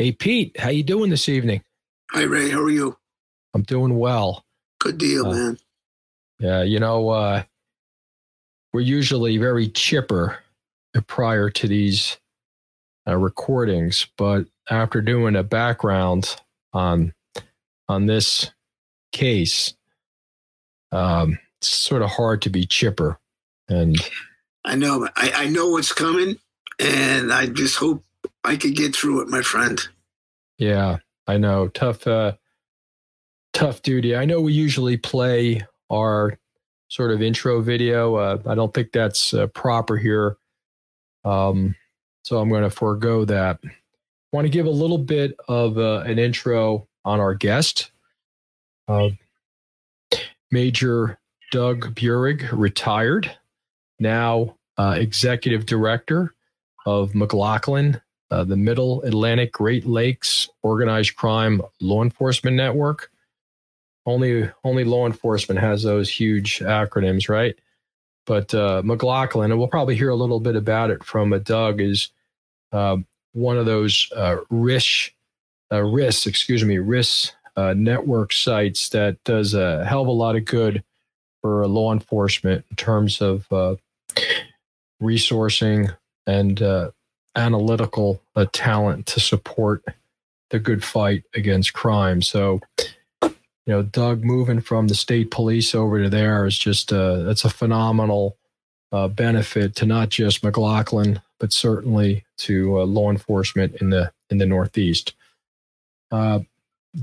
Hey Pete, how you doing this evening? Hi Ray, how are you? I'm doing well. Good deal, Uh, man. Yeah, you know, uh, we're usually very chipper prior to these uh, recordings, but after doing a background on on this case, um, it's sort of hard to be chipper. And I know I, I know what's coming and I just hope I could get through it, my friend. yeah, I know tough, uh, tough duty. I know we usually play our sort of intro video. Uh, I don't think that's uh, proper here. Um, so I'm going to forego that. Want to give a little bit of uh, an intro on our guest. Uh, Major Doug Burig, retired, now uh, executive director of MAGLOCLEN, uh, the Middle Atlantic Great Lakes Organized Crime Law Enforcement Network. Only only law enforcement has those huge acronyms, right? But uh, MAGLOCLEN, and we'll probably hear a little bit about it from uh, Doug, is uh, one of those uh, risk, uh, risks, excuse me, risk uh, network sites that does a hell of a lot of good for law enforcement in terms of uh, resourcing and uh, analytical uh, talent to support the good fight against crime. So, you know, Doug moving from the state police over to there is just uh, that's a phenomenal uh, benefit to not just MAGLOCLEN, but certainly to uh, law enforcement in the in the Northeast. Uh,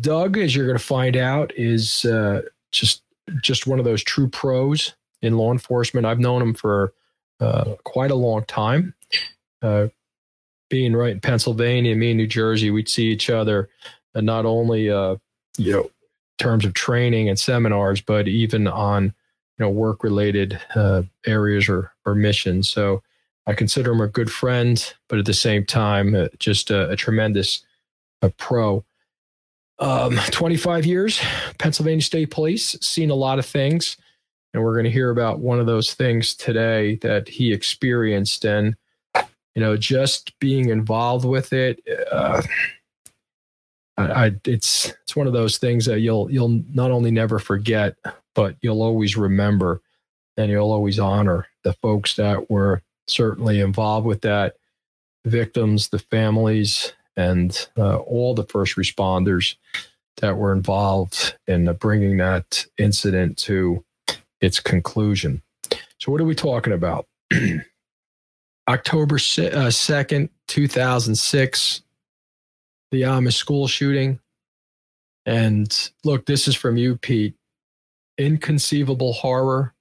Doug, as you're going to find out, is uh, just just one of those true pros in law enforcement. I've known him for quite a long time. Uh, being right in Pennsylvania, me in New Jersey, we'd see each other, and not only uh, you know terms of training and seminars, but even on you know work related uh, areas or or missions. So I consider him a good friend, but at the same time, uh, just a, a tremendous a pro. Um, 25 years, Pennsylvania State Police, seen a lot of things, and we're going to hear about one of those things today that he experienced. And you know, just being involved with it, uh, I, I, it's it's one of those things that you'll you'll not only never forget, but you'll always remember, and you'll always honor the folks that were certainly involved with that, victims, the families, and uh, all the first responders that were involved in bringing that incident to its conclusion. So, what are we talking about? October uh, 2nd, 2006, the Amish school shooting. And look, this is from you, Pete. Inconceivable horror,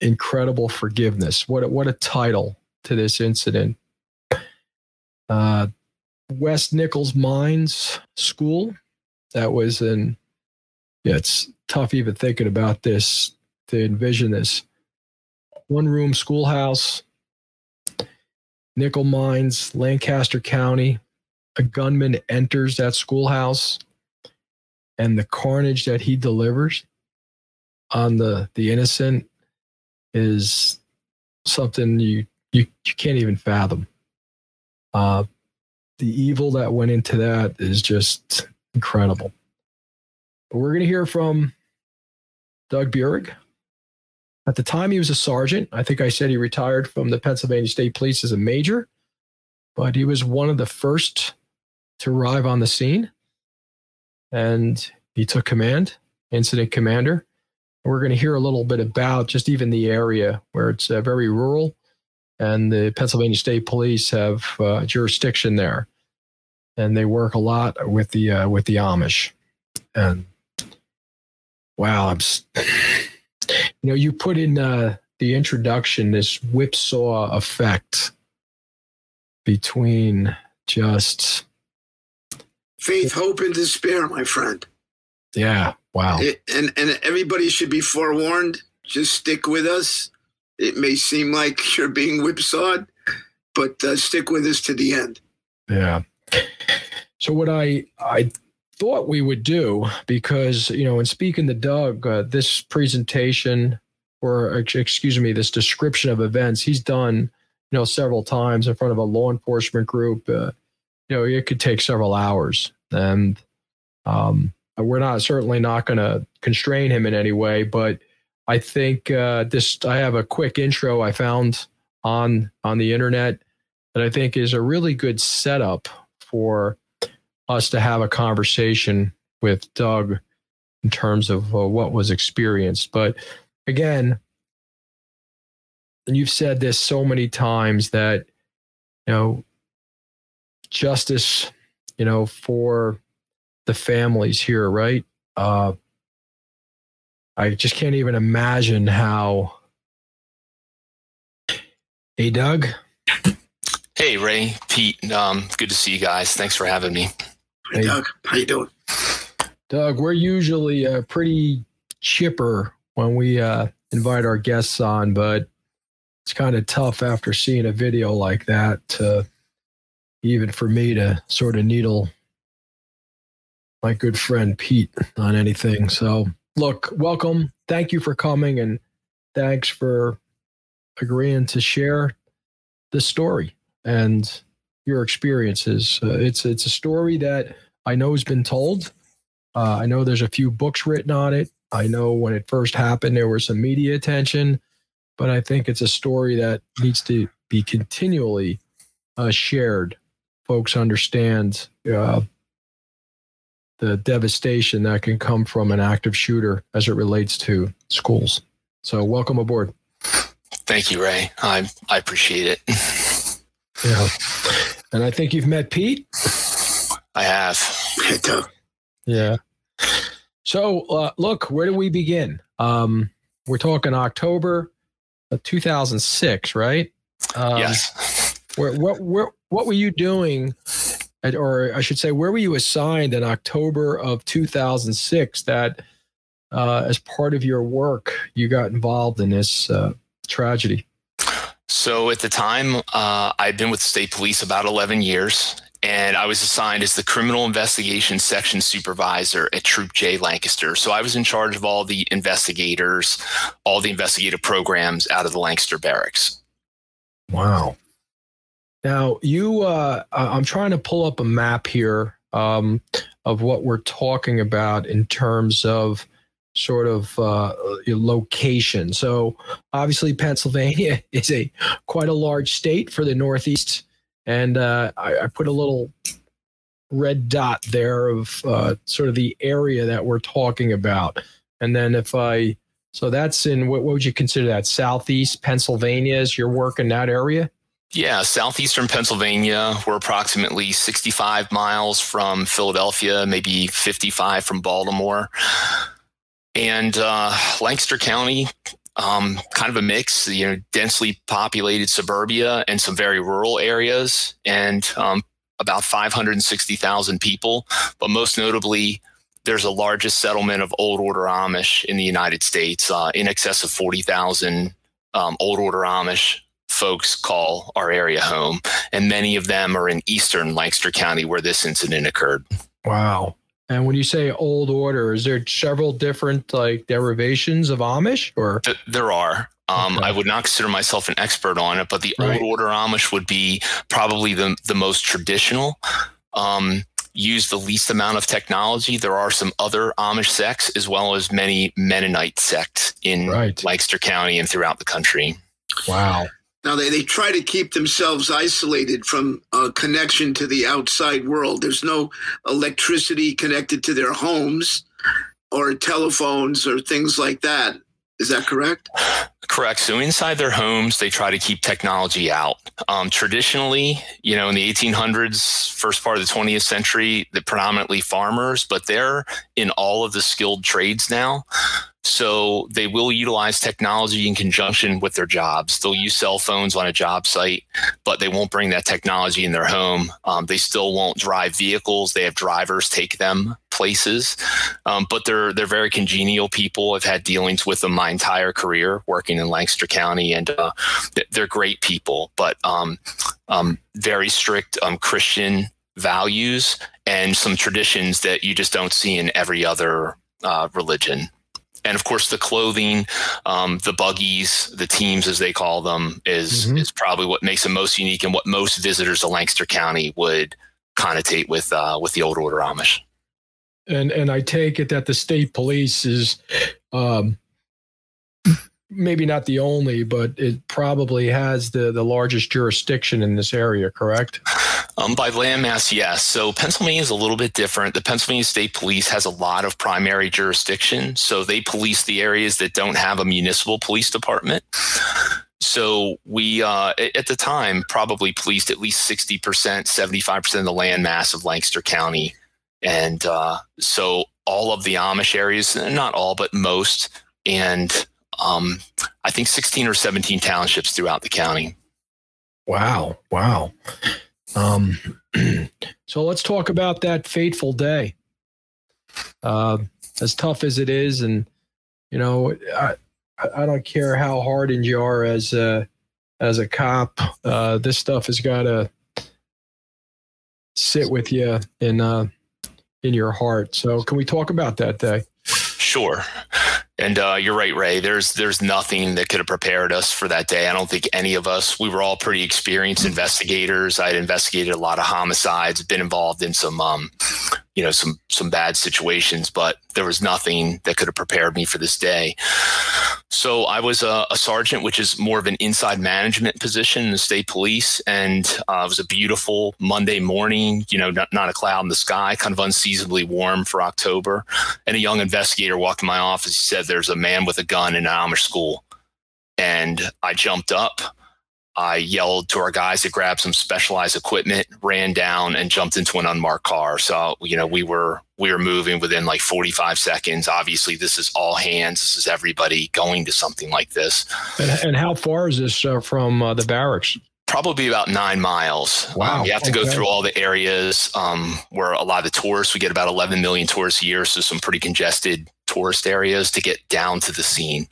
incredible forgiveness. What a, what a title to this incident. Uh, West Nickel Mines School. That was in, yeah, it's tough even thinking about this to envision this. One room schoolhouse, Nickel Mines, Lancaster County. A gunman enters that schoolhouse and the carnage that he delivers on the, the innocent is something you, you, you can't even fathom. Uh, the evil that went into that is just incredible. But we're going to hear from Doug Burig. At the time, he was a sergeant. I think I said he retired from the Pennsylvania State Police as a major, but he was one of the first to arrive on the scene. And he took command, incident commander. We're going to hear a little bit about just even the area where it's uh, very rural, and the Pennsylvania State Police have uh, jurisdiction there, and they work a lot with the uh, with the Amish. And wow, I'm, you know, you put in uh, the introduction this whipsaw effect between just Faith, hope, and despair, my friend. yeah, wow, It, and and everybody should be forewarned. Just stick with us. It may seem like you're being whipsawed, but uh, stick with us to the end. Yeah. So what I I thought we would do because you know in speaking to Doug, uh, this presentation or excuse me, this description of events he's done you know several times in front of a law enforcement group. Uh, you know, it could take several hours. And um, we're not certainly not going to constrain him in any way, but I think uh, this. I have a quick intro I found on on the internet that I think is a really good setup for us to have a conversation with Doug in terms of uh, what was experienced. But again, and you've said this so many times that you know justice, you know, for the families here, right? Uh, I just can't even imagine how. Hey, Doug. Hey, Ray, Pete. Um, good to see you guys. Thanks for having me. Hey, Doug. How you doing? Doug, we're usually uh, pretty chipper when we uh, invite our guests on, but it's kind of tough after seeing a video like that to even for me to sort of needle my good friend Pete on anything. So, look, welcome. Thank you for coming and thanks for agreeing to share the story and your experiences. Uh, it's it's a story that I know has been told. Uh, I know there's a few books written on it. I know when it first happened there was some media attention, but I think it's a story that needs to be continually uh, shared folks understand uh, the devastation that can come from an active shooter as it relates to schools. So, welcome aboard. Thank you, Ray. I I appreciate it. yeah, and I think you've met Pete. I have. Yeah. So, uh, look, where do we begin? Um, we're talking October of 2006, right? Um, yes. Where, what, where, what were you doing, or I should say, where were you assigned in October of 2006 that, uh, as part of your work, you got involved in this uh, tragedy? So at the time, uh, I'd been with the state police about 11 years, and I was assigned as the criminal investigation section supervisor at Troop J Lancaster. So I was in charge of all the investigators, all the investigative programs out of the Lancaster barracks. Wow. Now, you, uh, I'm trying to pull up a map here um, of what we're talking about in terms of sort of uh, location. So, obviously, Pennsylvania is a quite a large state for the Northeast, and uh, I, I, put a little red dot there of uh, sort of the area that we're talking about. And then if I, so that's in what, what would you consider that? Southeast Pennsylvania is your work in that area? Yeah, southeastern Pennsylvania. We're approximately 65 miles from Philadelphia, maybe 55 from Baltimore. And uh, Lancaster County, um, kind of a mix, you know, densely populated suburbia and some very rural areas, and um, about 560,000 people. But most notably, there's the largest settlement of old order Amish in the United States, uh, in excess of 40,000 um, old order Amish folks call our area home, and many of them are in eastern Lancaster County where this incident occurred. Wow. And when you say old order, is there several different like derivations of Amish or there are. Um, okay. I would not consider myself an expert on it, but the right. old order Amish would be probably the, the most traditional. Um, use the least amount of technology. There are some other Amish sects as well as many Mennonite sects in right. Lancaster County and throughout the country. Wow. Now they, they try to keep themselves isolated from a connection to the outside world. There's no electricity connected to their homes or telephones or things like that. Is that correct? Correct. So inside their homes, they try to keep technology out. Um, traditionally, you know, in the 1800s, first part of the 20th century, they're predominantly farmers, but they're in all of the skilled trades now. So they will utilize technology in conjunction with their jobs. They'll use cell phones on a job site, but they won't bring that technology in their home. Um, they still won't drive vehicles. They have drivers take them places, um, but they're they're very congenial people. I've had dealings with them my entire career working in Lancaster County, and uh, they're great people, but um, um very strict um, Christian values and some traditions that you just don't see in every other uh, religion and of course the clothing um, the buggies the teams as they call them is mm-hmm. is probably what makes them most unique and what most visitors to lancaster county would connotate with uh, with the old order Amish. And and I take it that the state police is um, maybe not the only, but it probably has the the largest jurisdiction in this area. Correct? Um, by landmass, yes. So Pennsylvania is a little bit different. The Pennsylvania State Police has a lot of primary jurisdiction, so they police the areas that don't have a municipal police department. So we, uh, at the time, probably policed at least 60%, 75% of the land mass of Lancaster County. And uh, so all of the Amish areas, not all, but most, and um, I think 16 or 17 townships throughout the county. Wow. Wow. Um, so let's talk about that fateful day. Uh, as tough as it is, and, you know, I, I don't care how hardened you are as a as a cop. Uh, this stuff has got to sit with you in uh, in your heart. So, can we talk about that day? Sure. And uh, you're right, Ray. There's there's nothing that could have prepared us for that day. I don't think any of us. We were all pretty experienced investigators. I had investigated a lot of homicides, been involved in some um, you know some some bad situations but there was nothing that could have prepared me for this day. So i was a, a sergeant which is more of an inside management position in the state police and uh, it was a beautiful monday morning you know not, not a cloud in the sky kind of unseasonably warm for october. And a young investigator walked in my office. He said there's a man with a gun in an amish school. And i jumped up I yelled to our guys to grab some specialized equipment, ran down and jumped into an unmarked car. So, you know, we were we were moving within like 45 seconds. Obviously, this is all hands. This is everybody going to something like this. And, and how far is this uh, from uh, the barracks? Probably about nine miles. Wow. Um, you have to okay. go through all the areas um, where a lot of the tourists, we get about 11 million tourists a year. So, some pretty congested tourist areas to get down to the scene.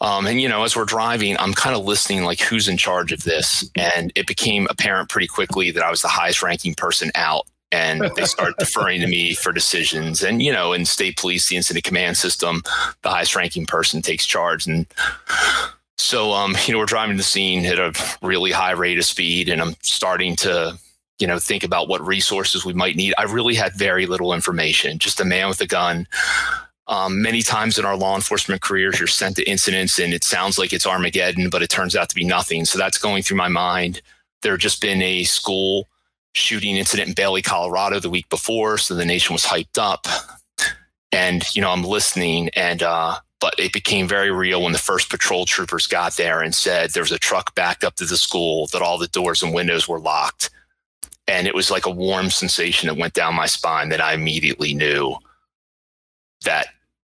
Um, and you know, as we're driving, I'm kind of listening like who's in charge of this, and it became apparent pretty quickly that I was the highest ranking person out. And they start deferring to me for decisions. And you know, in state police, the incident command system, the highest ranking person takes charge. And so, um, you know, we're driving the scene at a really high rate of speed, and I'm starting to you know think about what resources we might need i really had very little information just a man with a gun um, many times in our law enforcement careers, you're sent to incidents and it sounds like it's Armageddon, but it turns out to be nothing. So that's going through my mind. There had just been a school shooting incident in Bailey, Colorado the week before. So the nation was hyped up. And, you know, I'm listening and, uh, but it became very real when the first patrol troopers got there and said there was a truck backed up to the school, that all the doors and windows were locked. And it was like a warm sensation that went down my spine that I immediately knew that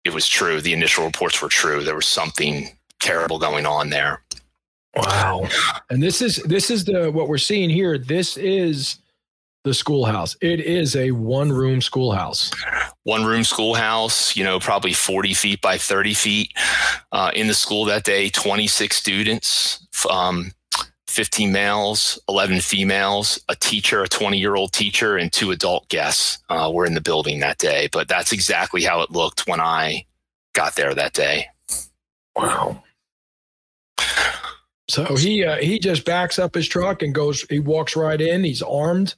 it was true. The initial reports were true. There was something terrible going on there. Wow. And this is this is the what we're seeing here. This is the schoolhouse. It is a one room schoolhouse. One room schoolhouse, you know, probably 40 feet by 30 feet. Uh, in the school that day, 26 students, um, 15 males, 11 females, a teacher, a 20 year old teacher, and two adult guests uh, were in the building that day. But that's exactly how it looked when I got there that day. Wow. So he uh, he just backs up his truck and goes. He walks right in. He's armed.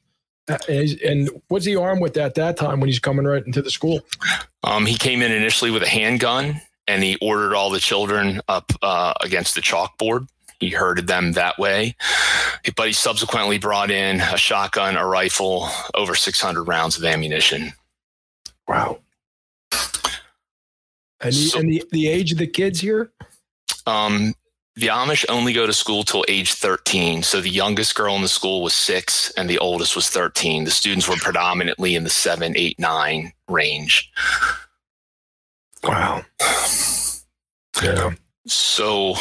Uh, and, he's, and what's he armed with at that time when he's coming right into the school? Um, he came in initially with a handgun and he ordered all the children up uh, against the chalkboard. He herded them that way. But he subsequently brought in a shotgun, a rifle, over 600 rounds of ammunition. Wow. And, the, So- and the, the age of the kids here? Um, the Amish only go to school till age 13. So the youngest girl in the school was six and the oldest was 13. The students were predominantly in the seven, eight, nine range. Wow. Yeah. So,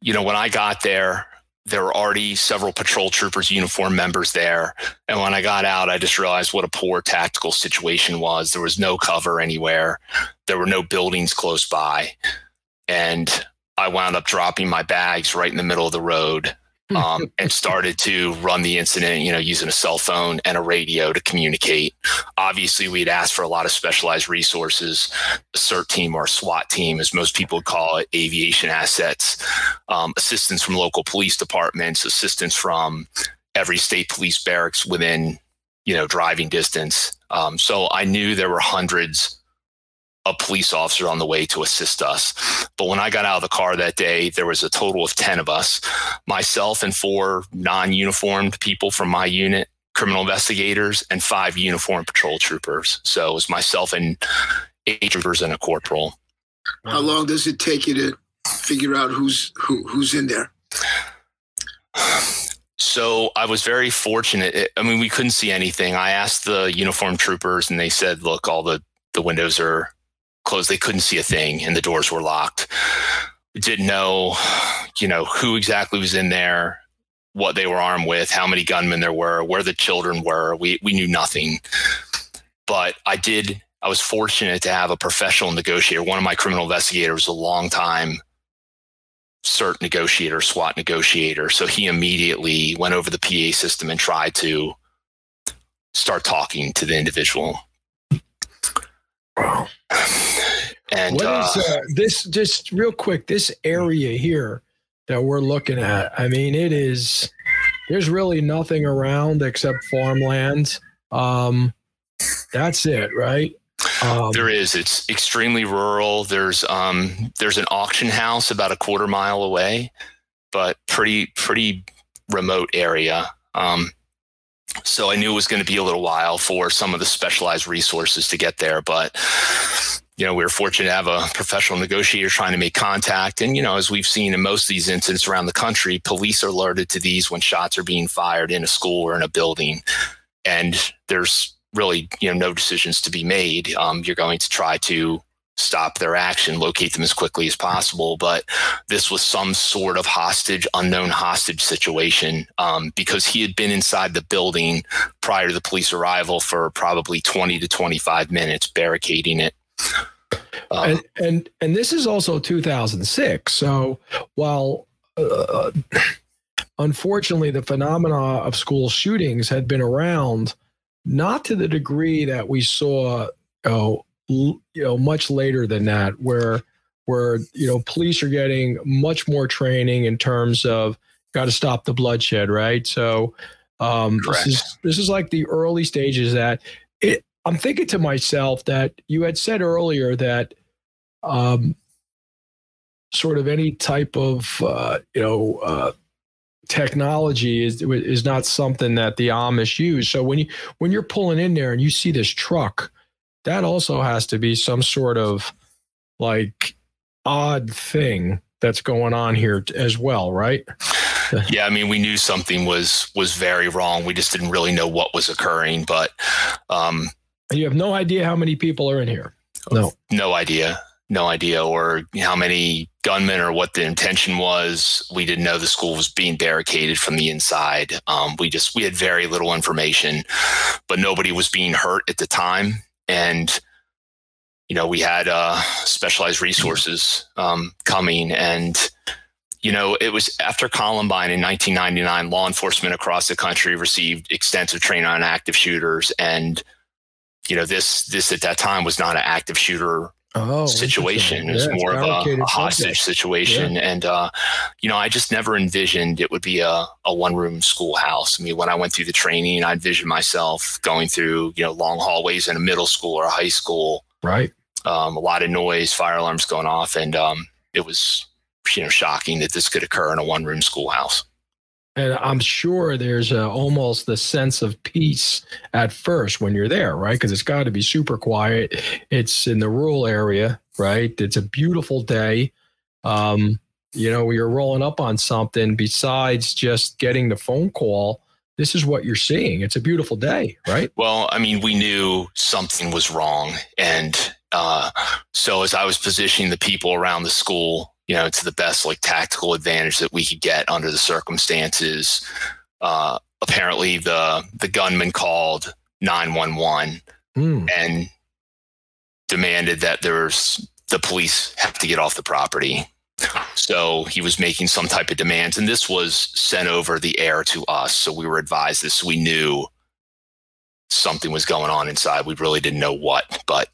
you know, when I got there, there were already several patrol troopers, uniform members there. And when I got out, I just realized what a poor tactical situation was. There was no cover anywhere, there were no buildings close by. And I wound up dropping my bags right in the middle of the road um, and started to run the incident, you know, using a cell phone and a radio to communicate. Obviously, we'd asked for a lot of specialized resources, a CERT team or a SWAT team, as most people call it, aviation assets, um, assistance from local police departments, assistance from every state police barracks within you know, driving distance. Um, so I knew there were hundreds of police officer on the way to assist us. But when I got out of the car that day, there was a total of 10 of us, myself and four non uniformed people from my unit, criminal investigators, and five uniformed patrol troopers. So it was myself and eight troopers and a corporal. How long does it take you to figure out who's who, who's in there? So I was very fortunate. I mean, we couldn't see anything. I asked the uniform troopers, and they said, "Look, all the the windows are closed. They couldn't see a thing, and the doors were locked. We didn't know, you know, who exactly was in there, what they were armed with, how many gunmen there were, where the children were. We we knew nothing. But I did. I was fortunate to have a professional negotiator. One of my criminal investigators a long time CERT negotiator, SWAT negotiator. So he immediately went over the PA system and tried to start talking to the individual. Wow. And What uh, is uh, this? Just real quick, this area here that we're looking at. I mean, it is. There's really nothing around except farmland. Um, that's it, right? Um, there is. It's extremely rural. There's um there's an auction house about a quarter mile away, but pretty pretty remote area. Um, so I knew it was going to be a little while for some of the specialized resources to get there, but you know, we were fortunate to have a professional negotiator trying to make contact. And, you know, as we've seen in most of these incidents around the country, police are alerted to these when shots are being fired in a school or in a building. And there's really, you know, no decisions to be made. Um, you're going to try to stop their action, locate them as quickly as possible. But this was some sort of hostage, unknown hostage situation um, because he had been inside the building prior to the police arrival for probably 20 to 25 minutes, barricading it. Um, and and and this is also 2006. So while uh, unfortunately the phenomena of school shootings had been around, not to the degree that we saw, oh, you know, much later than that, where where you know police are getting much more training in terms of got to stop the bloodshed, right? So um, this is this is like the early stages that it. I'm thinking to myself that you had said earlier that um, sort of any type of uh, you know uh, technology is is not something that the Amish use. So when you when you're pulling in there and you see this truck, that also has to be some sort of like odd thing that's going on here as well, right? yeah, I mean, we knew something was was very wrong. We just didn't really know what was occurring, but um, you have no idea how many people are in here. No, no idea, no idea, or how many gunmen or what the intention was. We didn't know the school was being barricaded from the inside. Um, we just we had very little information, but nobody was being hurt at the time, and you know we had uh, specialized resources um, coming and you know, it was after Columbine in 1999, law enforcement across the country received extensive training on active shooters. And, you know, this, this at that time was not an active shooter oh, situation. It was Yeah, more of a, a hostage situation. And, uh, you know, I just never envisioned it would be a, a one room schoolhouse. I mean, when I went through the training, I envisioned myself going through, you know, long hallways in a middle school or a high school, right. um, a lot of noise, fire alarms going off. And um, it was, you know, shocking that this could occur in a one room schoolhouse. And I'm sure there's a, almost the sense of peace at first when you're there, right? Because it's got to be super quiet. It's in the rural area, right? It's a beautiful day. Um, you know, you're rolling up on something besides just getting the phone call. This is what you're seeing. It's a beautiful day, right? Well, I mean, we knew something was wrong. And uh, so as I was positioning the people around the school, you know, to the best like tactical advantage that we could get under the circumstances, uh, apparently the the gunman called 911 Hmm. and demanded that there's the police have to get off the property. So he was making some type of demands, and this was sent over the air to us. So we were advised this. We knew something was going on inside. We really didn't know what, but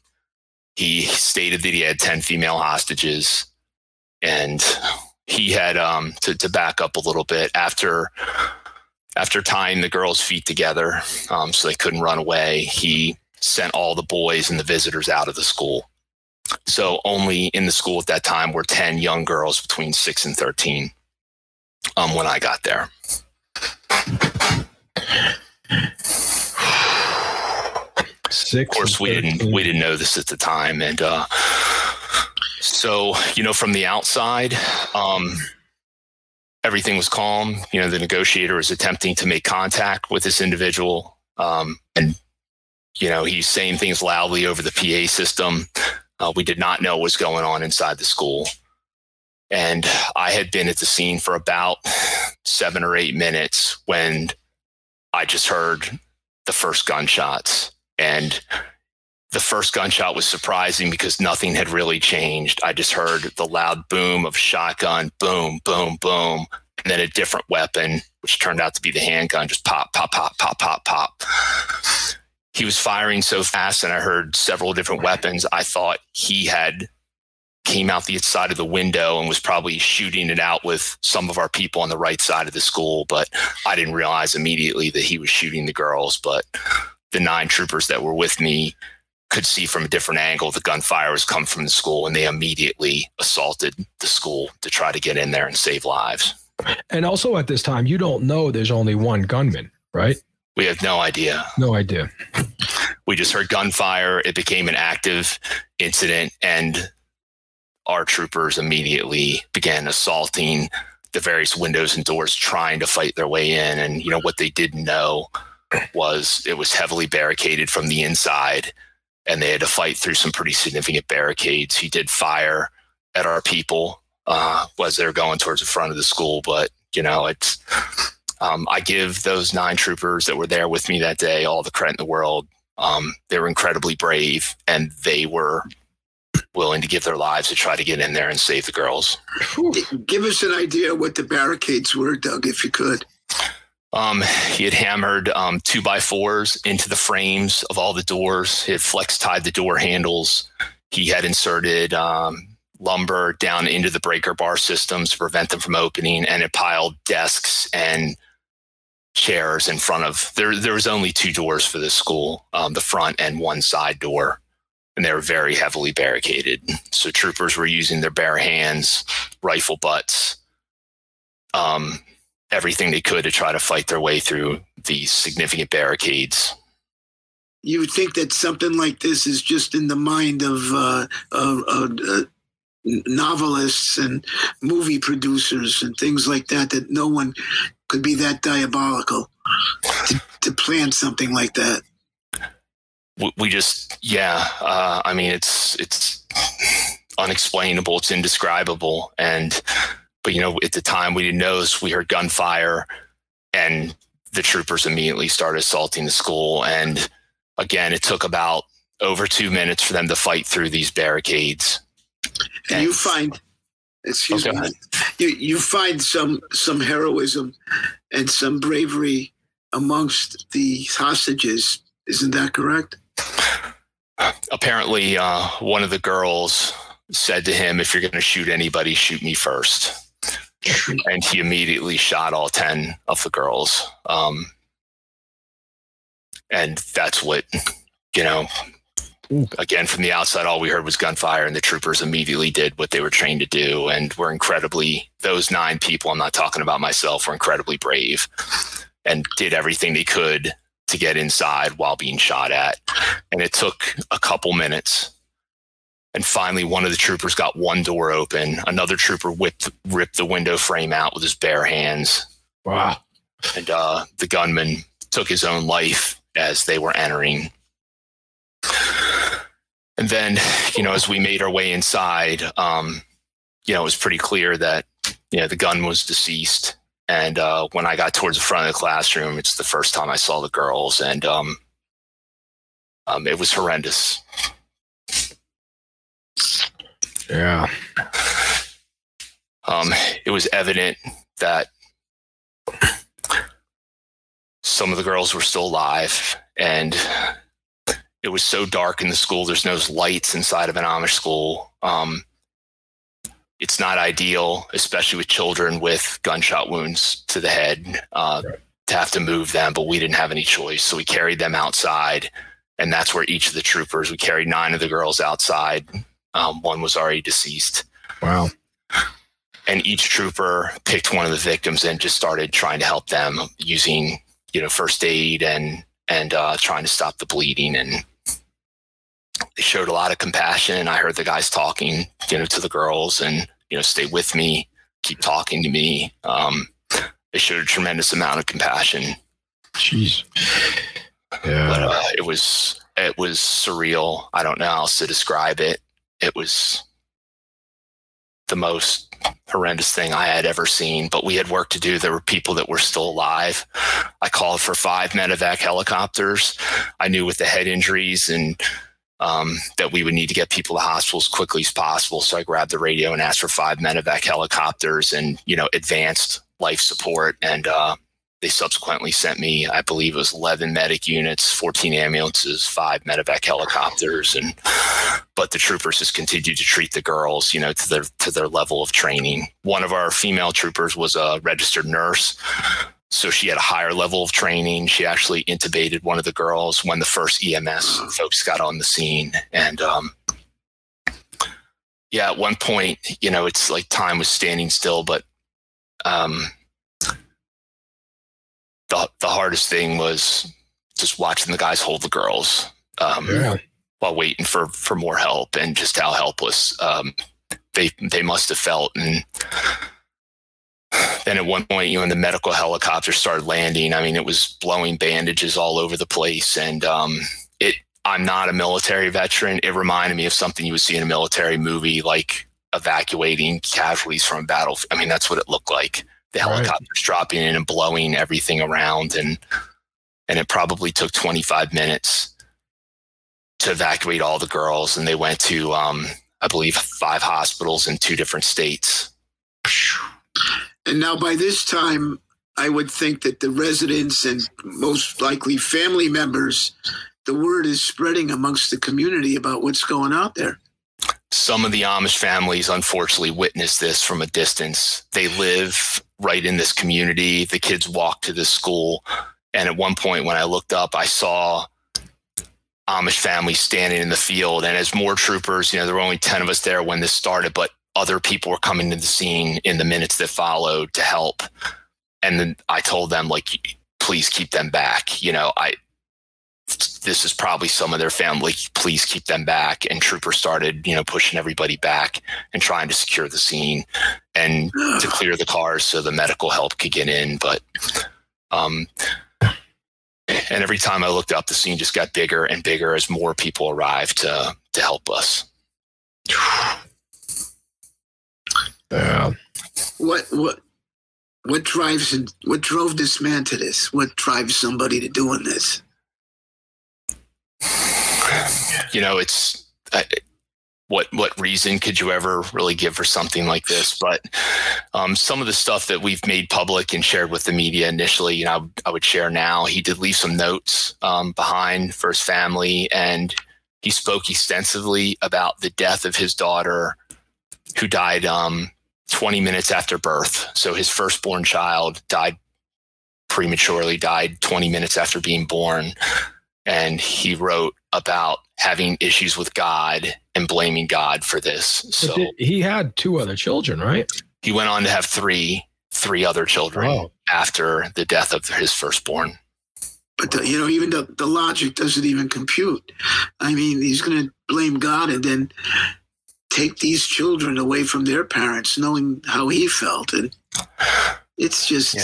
he stated that he had 10 female hostages and he had um to, to back up a little bit after after tying the girls' feet together um, so they couldn't run away, he sent all the boys and the visitors out of the school. So only in the school at that time were 10 young girls between 6 and 13 um, when I got there. Six of course, we didn't we didn't know this at the time, and uh, so you know from the outside, um, everything was calm. You know, the negotiator was attempting to make contact with this individual, um, and you know he's saying things loudly over the PA system. Uh, we did not know what was going on inside the school. And I had been at the scene for about seven or eight minutes when I just heard the first gunshots. And the first gunshot was surprising because nothing had really changed. I just heard the loud boom of shotgun, boom, boom, boom, and then a different weapon, which turned out to be the handgun, just pop, pop, pop, pop, pop, pop he was firing so fast and I heard several different weapons. I thought he had came out the side of the window and was probably shooting it out with some of our people on the right side of the school, but I didn't realize immediately that he was shooting the girls. But the nine troopers that were with me could see from a different angle the gunfire was come from the school and they immediately assaulted the school to try to get in there and save lives. And also at this time, you don't know there's only one gunman, right? We have no idea. No idea. We just heard gunfire. It became an active incident, and our troopers immediately began assaulting the various windows and doors, trying to fight their way in. And, you know, what they didn't know was it was heavily barricaded from the inside, and they had to fight through some pretty significant barricades. He did fire at our people uh, as they were going towards the front of the school, but, you know, it's um, I give those nine troopers that were there with me that day all the credit in the world. Um, they were incredibly brave and they were willing to give their lives to try to get in there and save the girls. Give us an idea what the barricades were, Doug, if you could. Um, he had hammered um, two by fours into the frames of all the doors. He had flex tied the door handles. He had inserted um, lumber down into the breaker bar systems to prevent them from opening, and it piled desks and chairs in front of there there was only two doors for the school um, the front and one side door and they were very heavily barricaded so troopers were using their bare hands rifle butts um, everything they could to try to fight their way through these significant barricades. You would think that something like this is just in the mind of uh, uh, uh, novelists and movie producers and things like that that no one could be that diabolical to, to plan something like that. We just yeah uh, i mean it's it's unexplainable it's indescribable and but you know at the time we didn't know this we heard gunfire and the troopers immediately started assaulting the school. And again it took about over two minutes for them to fight through these barricades. And you find excuse okay. me you, you find some some heroism and some bravery amongst the hostages. Isn't that correct? Apparently uh, one of the girls said to him if you're going to shoot anybody shoot me first and he immediately shot all 10 of the girls um, and that's what you know again, from the outside, all we heard was gunfire, and the troopers immediately did what they were trained to do. And were incredibly, those nine people, I'm not talking about myself, were incredibly brave and did everything they could to get inside while being shot at. And it took a couple minutes. And finally, one of the troopers got one door open. Another trooper whipped, ripped the window frame out with his bare hands. Wow. And uh, the gunman took his own life as they were entering and then, you know, as we made our way inside, um, you know, it was pretty clear that, you know, the gun was deceased. And uh, when I got towards the front of the classroom, it's the first time I saw the girls, and um, um, it was horrendous. Yeah. Um, it was evident that some of the girls were still alive, and it was so dark in the school. There's no lights inside of an Amish school. Um, it's not ideal, especially with children with gunshot wounds to the head. Uh, right. to have to move them, but we didn't have any choice. So we carried them outside. And that's where each of the troopers, we carried nine of the girls outside. Um, one was already deceased. Wow. And each trooper picked one of the victims and just started trying to help them using, you know, first aid and and uh, trying to stop the bleeding. And they showed a lot of compassion. I heard the guys talking, you know, to the girls and you know, stay with me, keep talking to me. Um, they showed a tremendous amount of compassion. Jeez. Yeah. But uh, it was it was surreal. I don't know how else to describe it. It was the most horrendous thing I had ever seen, but we had work to do. There were people that were still alive. I called for five medevac helicopters. I knew with the head injuries and um, that we would need to get people to hospital as quickly as possible. So I grabbed the radio and asked for five medevac helicopters and, you know, advanced life support. And uh, they subsequently sent me, I believe it was 11 medic units, 14 ambulances, five medevac helicopters. And, but the troopers just continued to treat the girls, you know, to their, to their level of training. One of our female troopers was a registered nurse. So she had a higher level of training. She actually intubated one of the girls when the first EMS folks got on the scene. And, um, yeah, at one point, you know, it's like time was standing still, but, um, the the hardest thing was just watching the guys hold the girls um, yeah. while waiting for for more help and just how helpless um, they they must have felt. And then at one point you know when the medical helicopter started landing i mean it was blowing bandages all over the place. And um, it i'm not a military veteran. It reminded me of something you would see in a military movie like evacuating casualties from a battle i mean that's what it looked like the helicopters right. dropping in and blowing everything around and and it probably took 25 minutes to evacuate all the girls and they went to um, i believe five hospitals in two different states and now by this time i would think that the residents and most likely family members the word is spreading amongst the community about what's going out there some of the Amish families unfortunately witness this from a distance. They live right in this community. The kids walk to this school. And at one point, when I looked up, I saw Amish families standing in the field. And as more troopers, you know, there were only 10 of us there when this started, but other people were coming to the scene in the minutes that followed to help. And then I told them, like, please keep them back. You know, I, this is probably some of their family. Please keep them back. And Trooper started, you know, pushing everybody back and trying to secure the scene and to clear the cars so the medical help could get in. But, um, and every time I looked up, the scene just got bigger and bigger as more people arrived to to help us. Yeah. What what what drives what drove this man to this? What drives somebody to doing this? You know, it's uh, what what reason could you ever really give for something like this? But um, some of the stuff that we've made public and shared with the media initially, you know, I, I would share now. He did leave some notes um, behind for his family, and he spoke extensively about the death of his daughter, who died um, 20 minutes after birth. So his firstborn child died prematurely, died 20 minutes after being born and he wrote about having issues with God and blaming God for this. So he had two other children, right? He went on to have three three other children oh. after the death of his firstborn. But the, you know, even the, the logic doesn't even compute. I mean, he's going to blame God and then take these children away from their parents, knowing how he felt, and it's just yeah,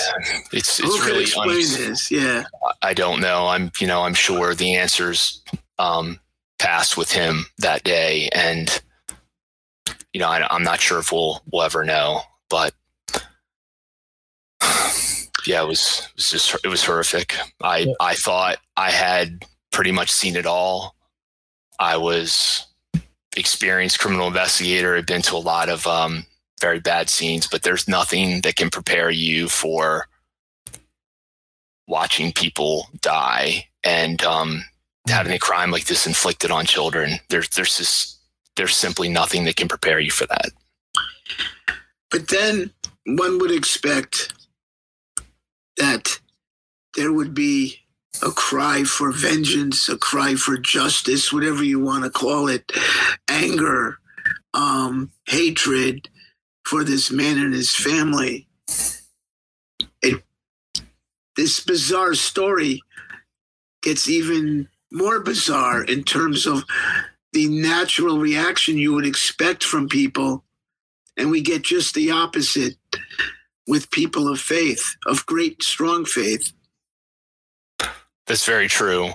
it's it's really explain un- this. Yeah, I don't know. I'm you know I'm sure the answers um, passed with him that day, and you know I, am not sure if we'll we'll ever know. But yeah, it was it was just it was horrific. I yeah. I thought I had pretty much seen it all. I was experienced criminal investigator. I'd been to a lot of um, very bad scenes, but there's nothing that can prepare you for watching people die and um, having a crime like this inflicted on children. There's there's just there's simply nothing that can prepare you for that. But then one would expect that there would be a cry for vengeance, a cry for justice, whatever you want to call it, anger, um, hatred for this man and his family. It, this bizarre story gets even more bizarre in terms of the natural reaction you would expect from people. And we get just the opposite with people of faith, of great, strong faith. That's very true.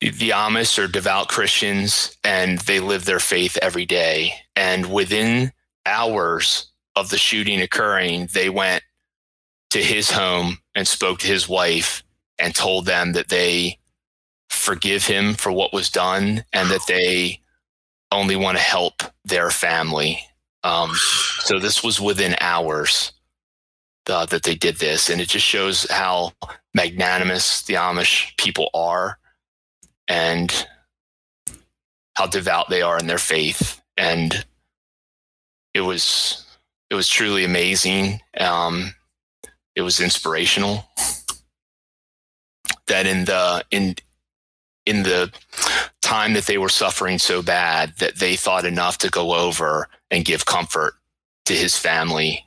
The Amish are devout Christians and they live their faith every day. And within hours of the shooting occurring, they went to his home and spoke to his wife and told them that they forgive him for what was done and that they only want to help their family. Um, so this was within hours uh, that they did this, and it just shows how magnanimous the Amish people are and how devout they are in their faith. And it was it was truly amazing. Um, it was inspirational that in the in in the time that they were suffering so bad that they thought enough to go over and give comfort to his family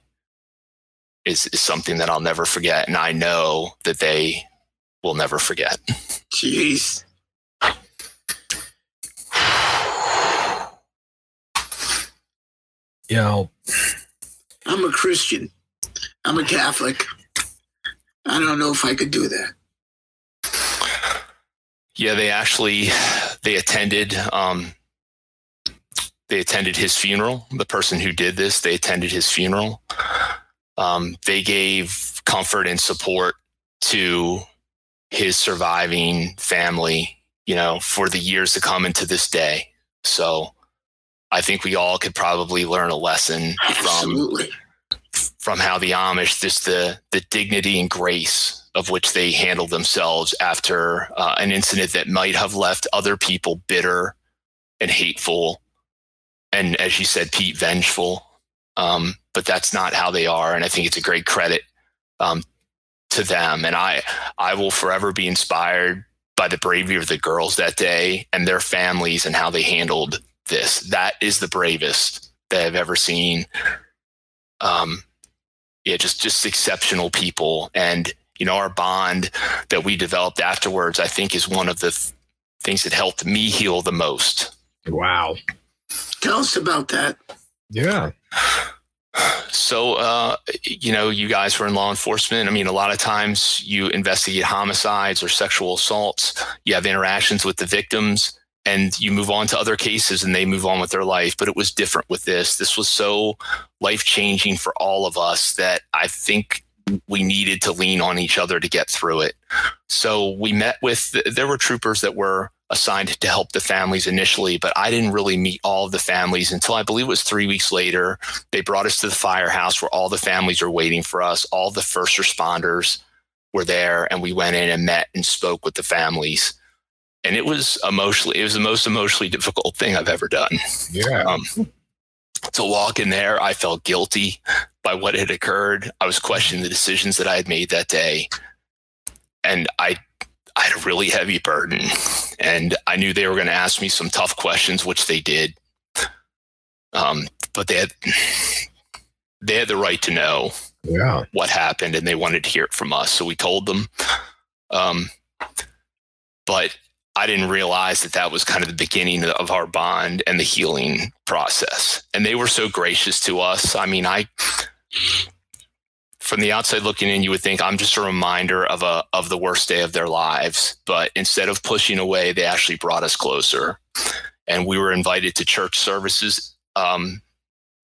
is, is something that I'll never forget. And I know that they will never forget. Jeez. You know, I'm a Christian. I'm a Catholic. I don't know if I could do that. Yeah, they actually they attended um, they attended his funeral. The person who did this, they attended his funeral. Um, they gave comfort and support to his surviving family, you know, for the years to come into this day. So I think we all could probably learn a lesson Absolutely. from from how the Amish, just the the dignity and grace of which they handled themselves after uh, an incident that might have left other people bitter and hateful, and as you said, Pete, vengeful. Um, but that's not how they are, and I think it's a great credit um, to them. And I I will forever be inspired by the bravery of the girls that day and their families and how they handled this. That is the bravest that I've ever seen. Um, yeah, just just exceptional people, and you know our bond that we developed afterwards. I think is one of the th- things that helped me heal the most. wow. Tell us about that. Yeah. So, uh, you know, you guys were in law enforcement. I mean, a lot of times you investigate homicides or sexual assaults. You have interactions with the victims and you move on to other cases and they move on with their life. But it was different with this. This was so life changing for all of us that I think we needed to lean on each other to get through it. So we met with, there were troopers that were assigned to help the families initially, but I didn't really meet all of the families until I believe it was three weeks later. They brought us to the firehouse where all the families are waiting for us. All the first responders were there, and we went in and met and spoke with the families. And it was emotionally, it was the most emotionally difficult thing I've ever done. Yeah. Um, to walk in there, I felt guilty by what had occurred. I was questioning the decisions that I had made that day. And I I had a really heavy burden, and I knew they were going to ask me some tough questions, which they did. Um, but they had they had the right to know yeah. what happened, and they wanted to hear it from us. So we told them. Um, but I didn't realize that that was kind of the beginning of our bond and the healing process. And they were so gracious to us. I mean, I from the outside looking in, you would think I'm just a reminder of a of the worst day of their lives. But instead of pushing away, they actually brought us closer, and we were invited to church services um,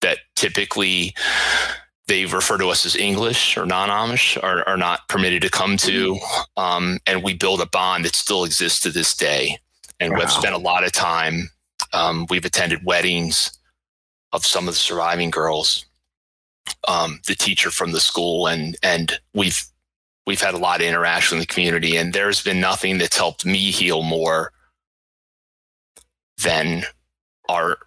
that typically they refer to us as English or non-Amish are, are not permitted to come to, um, and we build a bond that still exists to this day. And Wow. we've spent a lot of time. Um, we've attended weddings of some of the surviving girls um, the teacher from the school, and and we've we've had a lot of interaction in the community, and there's been nothing that's helped me heal more than our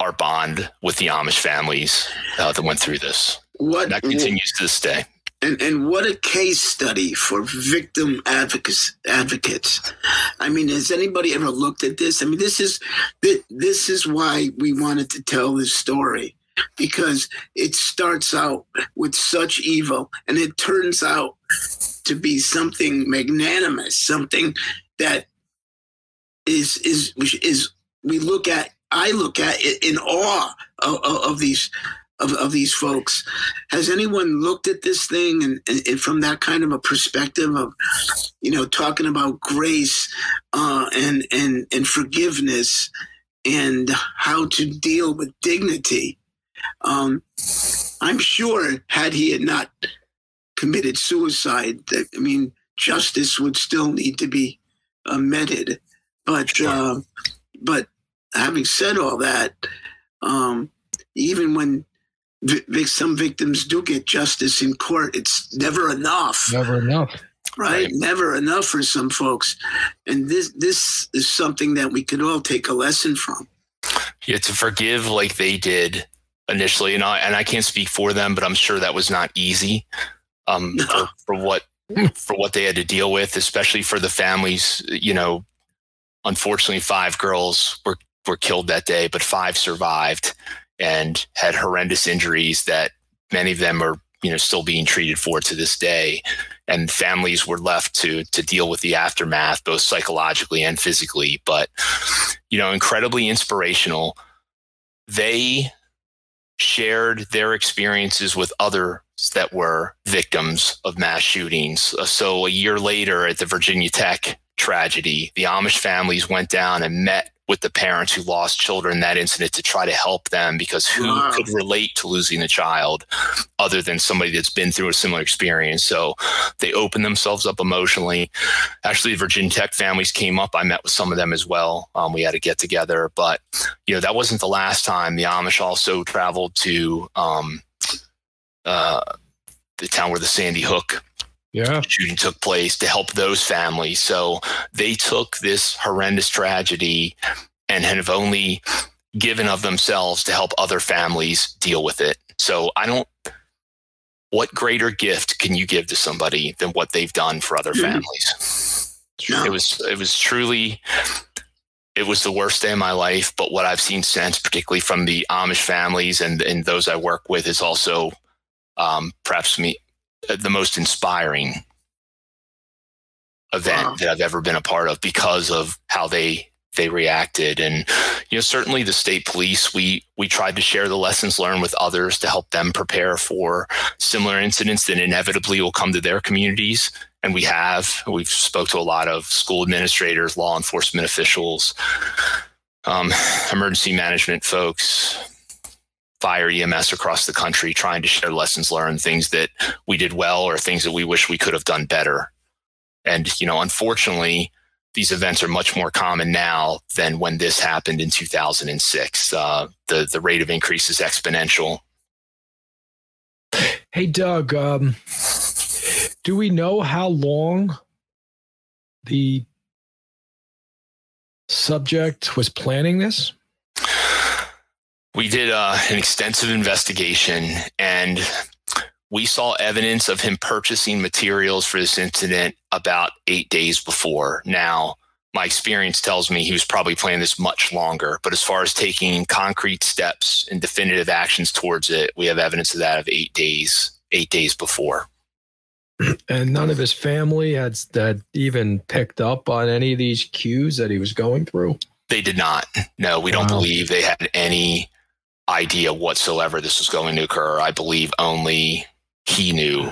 our bond with the Amish families uh, that went through this. What That continues to this day. and and what a case study for victim advocates advocates i mean has anybody ever looked at this i mean this is this is why we wanted to tell this story because it starts out with such evil and it turns out to be something magnanimous something that is is is we look at i look at it in awe of, of these of, of these folks. Has anyone looked at this thing and, and, from that kind of a perspective of, you know, talking about grace uh, and and and forgiveness and how to deal with dignity? Um, I'm sure had he had not committed suicide, that I mean, justice would still need to be uh, meted. But uh, but having said all that, um, even when some victims do get justice in court. It's never enough. Never enough. Right? right? Never enough for some folks. And this this is something that we could all take a lesson from. Yeah, to forgive like they did initially, and I and I can't speak for them, but I'm sure that was not easy. Um, no. for, for what for what they had to deal with, especially for the families. You know, unfortunately, five girls were were killed that day, but five survived and had horrendous injuries that many of them are you know still being treated for to this day. And families were left to to deal with the aftermath both psychologically and physically. But you know incredibly inspirational. They shared their experiences with others that were victims of mass shootings. Uh, so a year later at the Virginia Tech tragedy the Amish families went down and met with the parents who lost children in that incident to try to help them because who wow. could relate to losing a child other than somebody that's been through a similar experience? So they opened themselves up emotionally. Actually virginia tech families came up. I met with some of them as well. Um, we had a get together but you know that wasn't the last time. The amish also traveled to um, uh, the town where the sandy hook yeah. shooting took place to help those families. So they took this horrendous tragedy and have only given of themselves to help other families deal with it. So I don't what greater gift can you give to somebody than what they've done for other mm-hmm. families? It was it was truly it was the worst day of my life, but what I've seen since, particularly from the Amish families and, and those I work with, is also um, perhaps me the most inspiring event wow. that I've ever been a part of because of how they they reacted and you know certainly the state police we we tried to share the lessons learned with others to help them prepare for similar incidents that inevitably will come to their communities and we have we've spoke to a lot of school administrators law enforcement officials um, emergency management folks fire EMS across the country trying to share lessons learned, things that we did well or things that we wish we could have done better. And, you know, unfortunately, these events are much more common now than when this happened in 2006. Uh, the, the rate of increase is exponential. Hey, Doug, um, do we know how long the subject was planning this? We did uh, an extensive investigation and we saw evidence of him purchasing materials for this incident about eight days before. Now, my experience tells me he was probably planning this much longer, but as far as taking concrete steps and definitive actions towards it, we have evidence of that of eight days, eight days before. And none of his family had that even picked up on any of these cues that he was going through. They did not. No, we don't believe they had any idea whatsoever this was going to occur. I believe only he knew.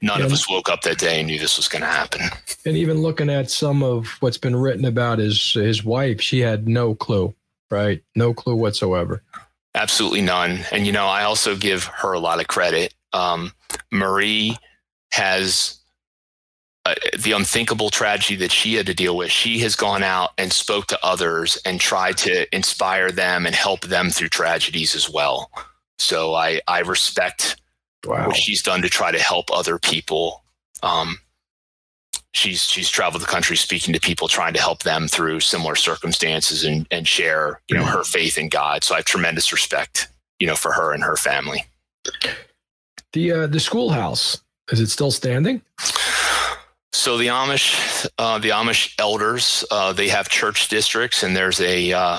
None of us woke up that day and knew this was going to happen. And even looking at some of what's been written about his his wife, she had no clue, right? No clue whatsoever. Absolutely none. And you know, I also give her a lot of credit. Um, Marie has uh, the unthinkable tragedy that she had to deal with, she has gone out and spoke to others and tried to inspire them and help them through tragedies as well. So I I respect wow. what she's done to try to help other people. Um, she's she's traveled the country speaking to people, trying to help them through similar circumstances and and share you know her faith in God. So I have tremendous respect you know for her and her family. the uh, the schoolhouse is it still standing? So the Amish, uh, the Amish elders, uh, they have church districts, and there's a uh,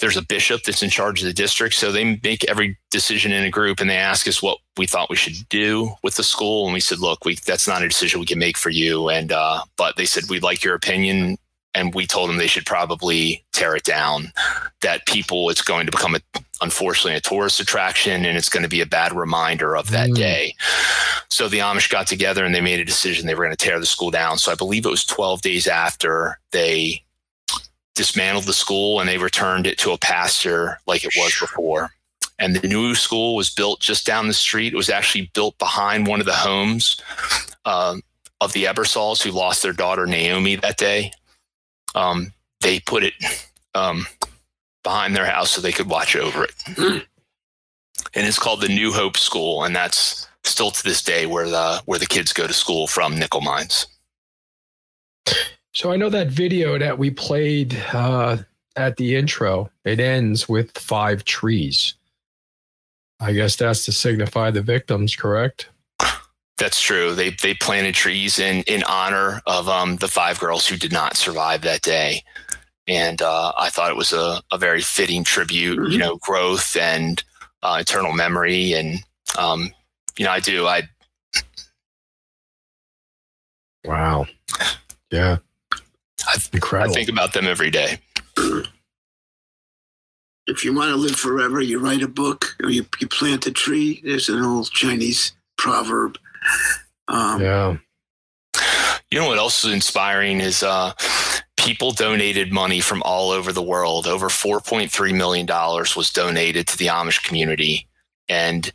there's a bishop that's in charge of the district. So they make every decision in a group, and they ask us what we thought we should do with the school, and we said, "Look, we that's not a decision we can make for you." And uh, but they said we'd like your opinion and we told them they should probably tear it down. That people, it's going to become a, unfortunately a tourist attraction, and it's going to be a bad reminder of that mm. day. So the Amish got together and they made a decision they were going to tear the school down. So I believe it was 12 days after they dismantled the school and they returned it to a pasture like it was before. And the new school was built just down the street. It was actually built behind one of the homes uh, of the Ebersoles who lost their daughter Naomi that day um, they put it um, behind their house so they could watch over it. Mm. And it's called the New Hope School, and that's still to this day where the where the kids go to school from nickel mines. So I know that video that we played uh, at the intro. It ends with five trees. I guess that's to signify the victims, correct? That's true. They they planted trees in in honor of um, the five girls who did not survive that day, and uh, I thought it was a, a very fitting tribute. Mm-hmm. You know, growth and uh, eternal memory, and um, you know, I do. I wow, yeah, I, Incredible. I think about them every day. If you want to live forever, you write a book or you, you plant a tree. There's an old Chinese proverb um, yeah. You know what else is inspiring is uh, people donated money from all over the world. Over $4.3 million was donated to the Amish community. And,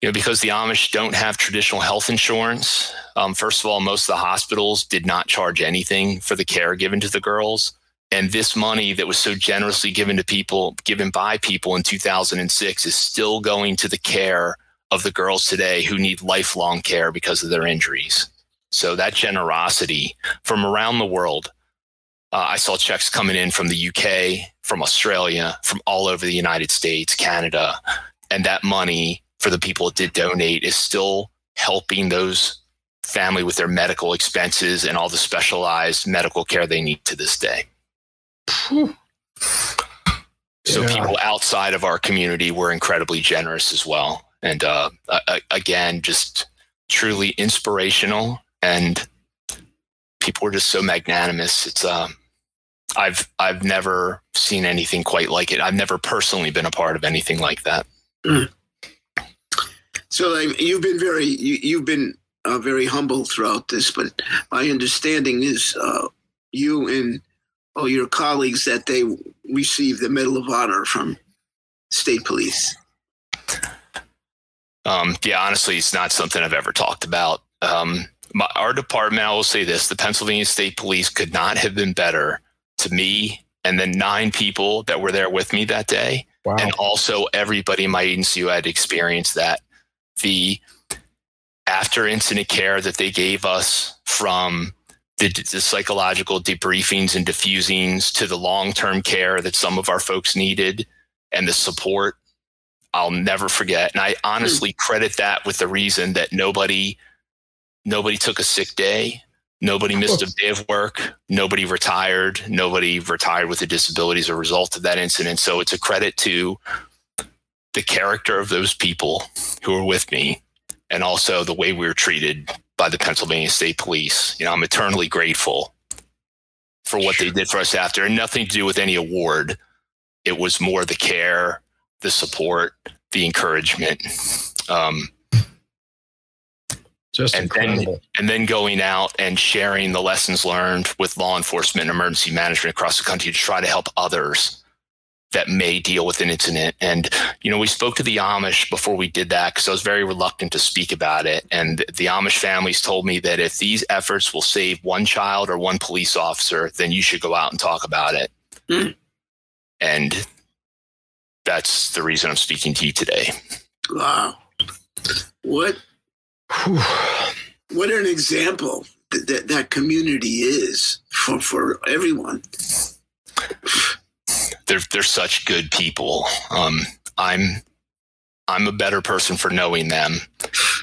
you know, because the Amish don't have traditional health insurance, um, first of all, most of the hospitals did not charge anything for the care given to the girls. And this money that was so generously given to people, given by people in 2006, is still going to the care of the girls today who need lifelong care because of their injuries. So that generosity from around the world, uh, I saw checks coming in from the UK, from Australia, from all over the United States, Canada, and that money for the people that did donate is still helping those family with their medical expenses and all the specialized medical care they need to this day. So yeah. people outside of our community were incredibly generous as well and uh, again, just truly inspirational. And people were just so magnanimous. It's uh, I've I've never seen anything quite like it. I've never personally been a part of anything like that. Mm. So like, you've been very you, have been uh, very humble throughout this, but my understanding is uh, you and all your colleagues that they received the Medal of Honor from state police. Um, yeah, honestly, it's not something I've ever talked about. Um, my, our department, I will say this: the Pennsylvania State Police could not have been better to me, and then nine people that were there with me that day, wow. and also everybody in my agency who had experienced that. The after incident care that they gave us from the, the, psychological debriefings and diffusings to the long term care that some of our folks needed and the support I'll never forget. And I hmm. honestly credit that with the reason that nobody nobody took a sick day, nobody missed a day of work, nobody retired, nobody retired with a disability as a result of that incident. So it's a credit to the character of those people who were with me and also the way we were treated by the Pennsylvania State Police. You know, I'm eternally grateful for what they did for us after and nothing to do with any award. It was more the care the support, the encouragement. Um, just and incredible. Then, and then going out and sharing the lessons learned with law enforcement and emergency management across the country to try to help others that may deal with an incident. And, you know, we spoke to the Amish before we did that because I was very reluctant to speak about it. And the Amish families told me that if these efforts will save one child or one police officer, then you should go out and talk about it. Mm. And that's the reason I'm speaking to you today. Wow. What what an example that, that, that community is for, for everyone. They're they're such good people. Um, I'm I'm a better person for knowing them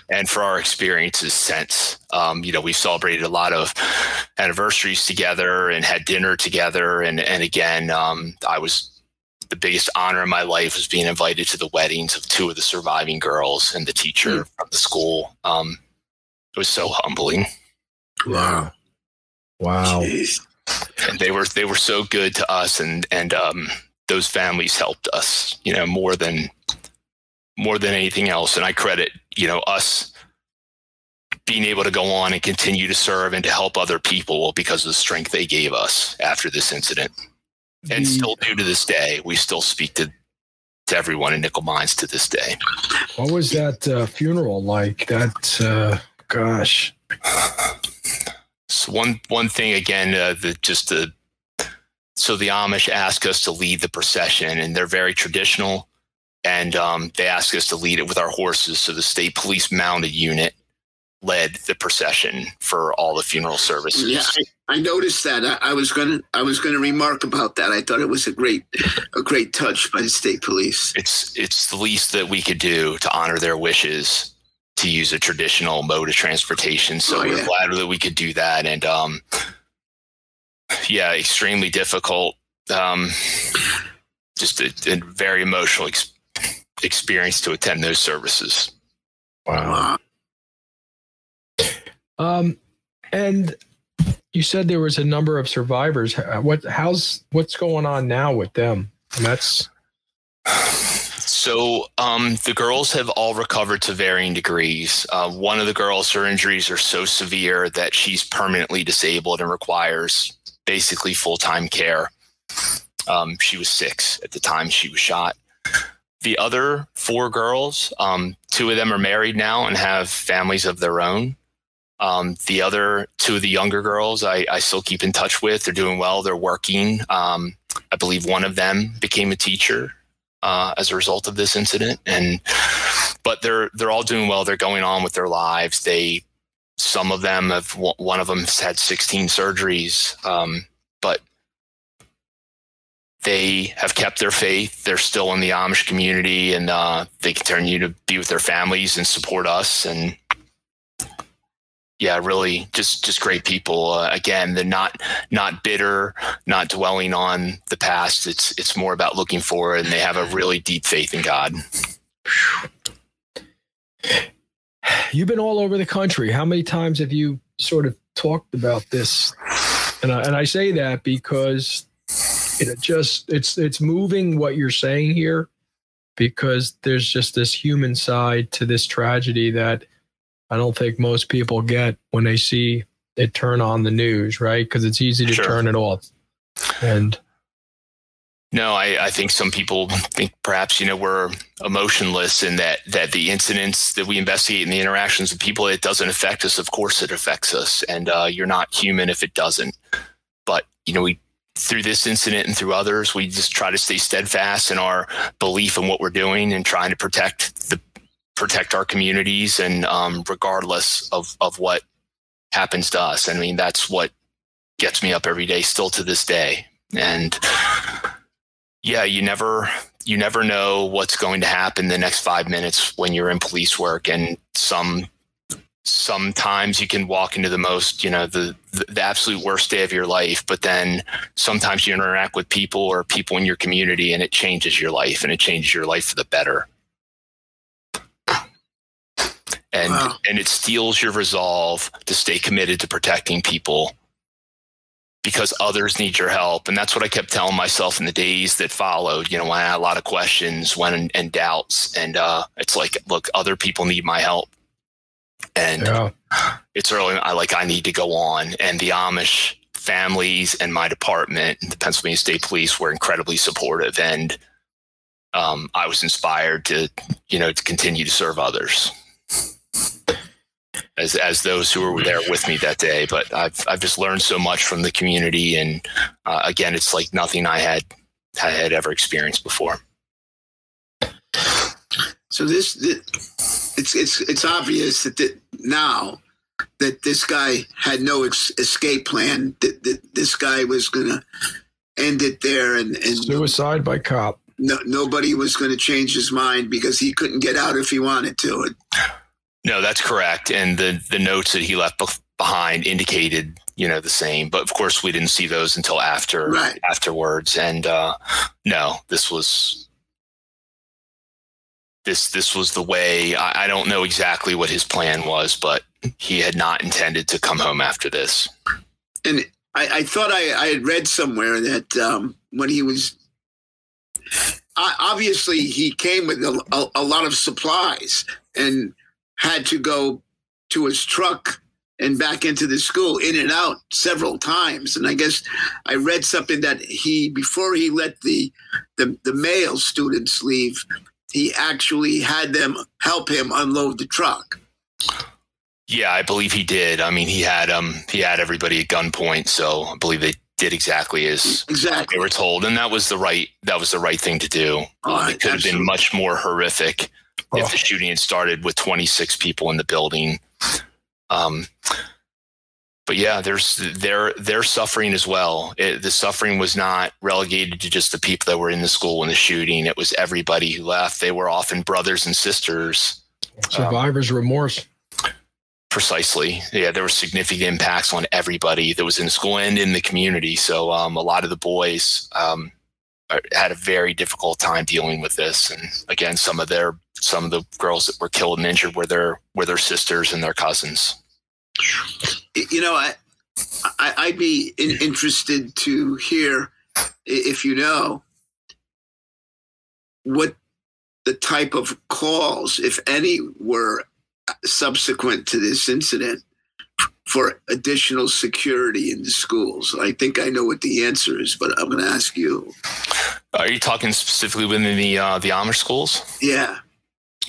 and for our experiences since. Um, you know, we've celebrated a lot of anniversaries together and had dinner together. And, and again, um, I was the biggest honor in my life was being invited to the weddings of two of the surviving girls and the teacher mm. from the school. Um, it was so humbling. Wow. Wow. Jeez. And they were they were so good to us and and um, those families helped us, you know, more than more than anything else. And I credit, you know, us being able to go on and continue to serve and to help other people because of the strength they gave us after this incident. And the, still do to this day. We still speak to to everyone in Nickel Mines to this day. What was that uh, funeral like? That uh, gosh. So one one thing again, uh, the, just the so the Amish ask us to lead the procession, and they're very traditional and um, they asked us to lead it with our horses. So the state police mounted unit led the procession for all the funeral services. Yeah, I, I noticed that. I, I, was gonna I was gonna remark about that. I thought it was a great a great touch by the state police. It's it's the least that we could do to honor their wishes to use a traditional mode of transportation. So oh, we're yeah. glad that we could do that. And um, yeah, extremely difficult. Um, just a, a very emotional experience experience to attend those services. Wow. Um, and you said there was a number of survivors. What? How's what's going on now with them? And that's so um, the girls have all recovered to varying degrees. Uh, one of the girls, her injuries are so severe that she's permanently disabled and requires basically full time care. Um, she was six at the time she was shot. The other four girls, um, two of them are married now and have families of their own. Um, the other two of the younger girls, I, I, still keep in touch with. They're doing well. They're working. Um, I believe one of them became a teacher uh, as a result of this incident, and but they're they're all doing well. They're going on with their lives. They some of them have one of them has had 16 surgeries, um, but they have kept their faith. They're still in the Amish community, and uh, they continue to be with their families and support us. And yeah, really, just just great people. Uh, again, they're not not bitter, not dwelling on the past. It's it's more about looking forward, and they have a really deep faith in God. You've been all over the country. How many times have you sort of talked about this? And I, and I say that because it just it's it's moving what you're saying here because there's just this human side to this tragedy that I don't think most people get when they see it turn on the news, right? Because it's easy to sure. turn it off. And no, I, I think some people think perhaps you know we're emotionless and that that the incidents that we investigate and the interactions with people it doesn't affect us. Of course, it affects us, and uh, you're not human if it doesn't. But you know we through this incident and through others, we just try to stay steadfast in our belief in what we're doing and trying to protect the protect our communities and um, regardless of of what happens to us. I mean, that's what gets me up every day, still to this day. And yeah, you never you never know what's going to happen the next five minutes when you're in police work, and some sometimes you can walk into the most you know the, the, the absolute worst day of your life but then sometimes you interact with people or people in your community and it changes your life and it changes your life for the better and wow. and it steals your resolve to stay committed to protecting people because others need your help and that's what i kept telling myself in the days that followed you know when i had a lot of questions when and doubts and uh, it's like look other people need my help and yeah. it's early. I like I need to go on, and the Amish families and my department, the Pennsylvania State Police, were incredibly supportive, and um, I was inspired to you know to continue to serve others as as those who were there with me that day. But I've I've just learned so much from the community, and uh, again, it's like nothing I had I had ever experienced before. So this, this it's it's it's obvious that the, now that this guy had no ex- escape plan. That, that this guy was going to end it there and, and suicide by cop. no, nobody was going to change his mind because he couldn't get out if he wanted to. No, that's correct. And the the notes that he left behind indicated, you know, the same. But of course, we didn't see those until after right. afterwards. And uh, no, this was this this was the way. I, I don't know exactly what his plan was, but he had not intended to come home after this. And I, I thought I, I, had read somewhere that um, when he was obviously he came with a, a, a, lot of supplies and had to go to his truck and back into the school in and out several times. And i guess i read something that he before he let the the, the male students leave he actually had them help him unload the truck. Yeah i believe he did. I mean he had um he had everybody at gunpoint so i believe they did exactly as exactly. they were told, and that was the right that was the right thing to do. Oh, it could have been much more horrific oh. if the shooting had started with 26 people in the building. Um, but yeah, there's they're they're suffering as well. It, the suffering was not relegated to just the people that were in the school when the shooting. It was everybody who left. They were often brothers and sisters. Survivor's um, remorse. Precisely. Yeah, there were significant impacts on everybody that was in school and in the community. So um, a lot of the boys um, had a very difficult time dealing with this. And again, some of their some of the girls that were killed and injured were their were their sisters and their cousins. You know, I, I would be in, interested to hear if you know what the type of calls, if any, were subsequent to this incident for additional security in the schools? I think I know what the answer is, but I'm going to ask you. Are you talking specifically within the uh, the Amish schools? Yeah.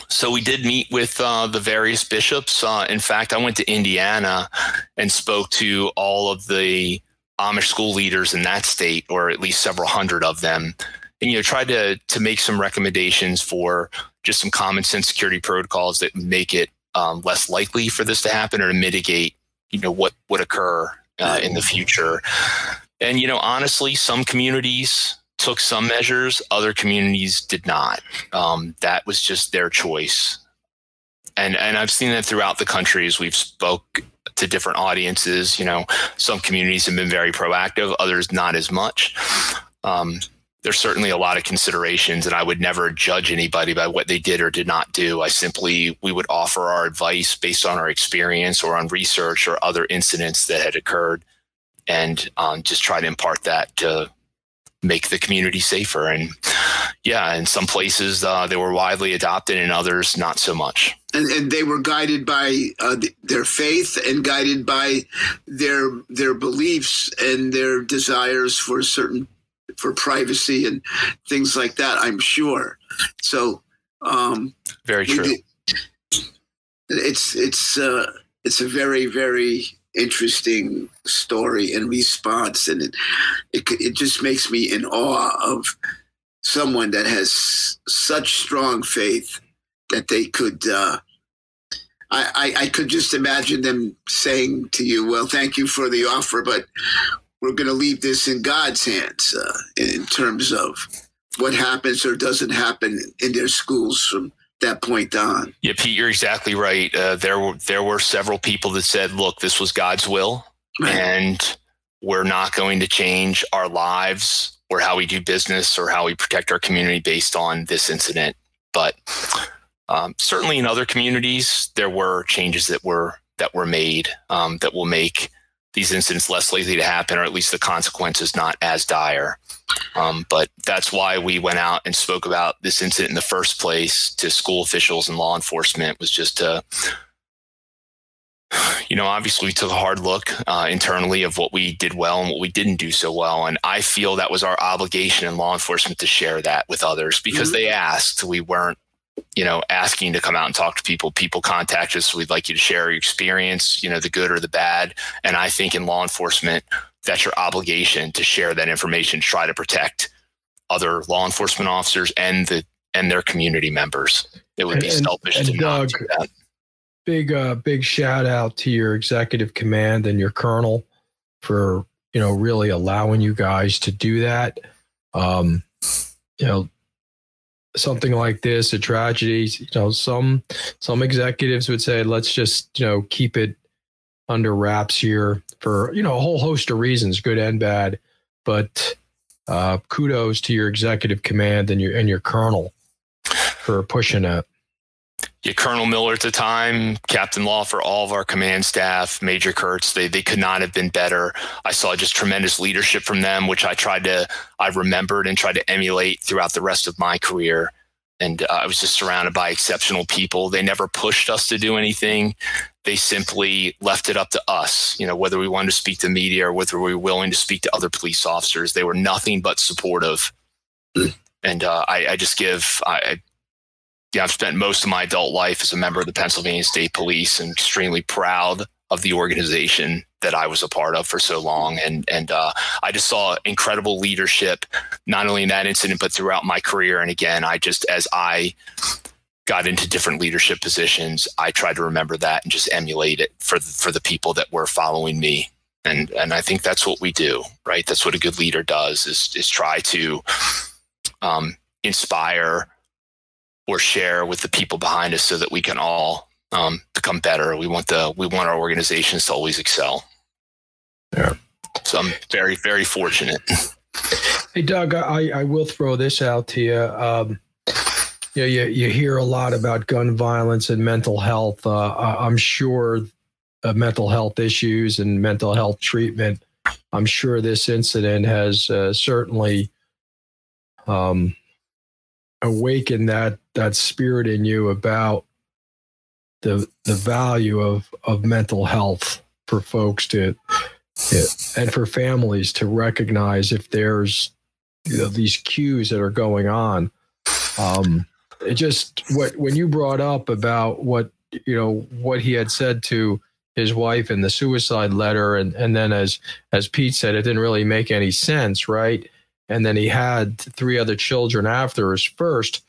So we did meet with uh, the various bishops. Uh, in fact, I went to Indiana and spoke to all of the Amish school leaders in that state, or at least several hundred of them, and you know tried to to make some recommendations for just some common sense security protocols that make it um, less likely for this to happen or to mitigate, you know, what would occur uh, in the future. And, you know, honestly, some communities took some measures, other communities did not. Um, that was just their choice. And, and I've seen that throughout the country as we've spoke to different audiences. You know, some communities have been very proactive, others not as much. Um, there's certainly a lot of considerations and i would never judge anybody by what they did or did not do i simply we would offer our advice based on our experience or on research or other incidents that had occurred and um, just try to impart that to make the community safer and yeah in some places uh, they were widely adopted and others not so much and, and they were guided by uh, their faith and guided by their their beliefs and their desires for certain for privacy and things like that. I'm sure. So, um, very true. It's it's uh, it's a very very interesting story and response, and it, it it just makes me in awe of someone that has such strong faith that they could. Uh, I, I, I could just imagine them saying to you, "Well, thank you for the offer, but we're going to leave this in God's hands uh, in terms of what happens or doesn't happen in their schools from that point on. Yeah, Pete, you're exactly right. Uh, there were there were several people that said, "Look, this was God's will, right. and we're not going to change our lives or how we do business or how we protect our community based on this incident." But um, certainly in other communities, there were changes that were that were made um, that will make these incidents less likely to happen, or at least the consequences not as dire. Um, but that's why we went out and spoke about this incident in the first place to school officials and law enforcement was just to, you know, obviously we took a hard look uh, internally of what we did well and what we didn't do so well. And I feel that was our obligation in law enforcement to share that with others because mm-hmm. they asked. We weren't you know, asking to come out and talk to people. People contact us. We'd like you to share your experience, you know, the good or the bad. And I think in law enforcement, that's your obligation to share that information, try to protect other law enforcement officers and the and their community members. It would be and, selfish and to Doug, not do that. Big uh big shout out to your executive command and your colonel for, you know, really allowing you guys to do that. Um, you know, something like this, a tragedy, you know, some some executives would say, let's just you know keep it under wraps here for you know a whole host of reasons, good and bad. But uh, kudos to your executive command and your and your colonel for pushing that. Yeah, Colonel Miller at the time, Captain Law for all of our command staff, Major Kurtz, they they could not have been better. I saw just tremendous leadership from them, which I tried to I remembered and tried to emulate throughout the rest of my career. And uh, I was just surrounded by exceptional people. They never pushed us to do anything. They simply left it up to us, you know, whether we wanted to speak to media or whether we were willing to speak to other police officers. They were nothing but supportive. And uh, I, I, just give, I, yeah, I've spent most of my adult life as a member of the Pennsylvania State Police and extremely proud of the organization that I was a part of for so long. And and uh, I just saw incredible leadership, not only in that incident, but throughout my career. And again, I just as I got into different leadership positions, I tried to remember that and just emulate it for the, for the people that were following me. And and I think that's what we do, right? That's what a good leader does is is try to um, inspire or share with the people behind us so that we can all um, become better. We want the we want our organizations to always excel. Yeah. So I'm very very fortunate. Hey Doug, I, I will throw this out to you. Um, you, know, you you hear a lot about gun violence and mental health. Uh, I'm sure uh, mental health issues and mental health treatment. I'm sure this incident has uh, certainly um, awaken that that spirit in you about the the value of of mental health for folks to and for families to recognize if there's you know these cues that are going on. Um it just what when you brought up about what you know what he had said to his wife in the suicide letter and and then as as Pete said it didn't really make any sense right and then he had three other children after his first,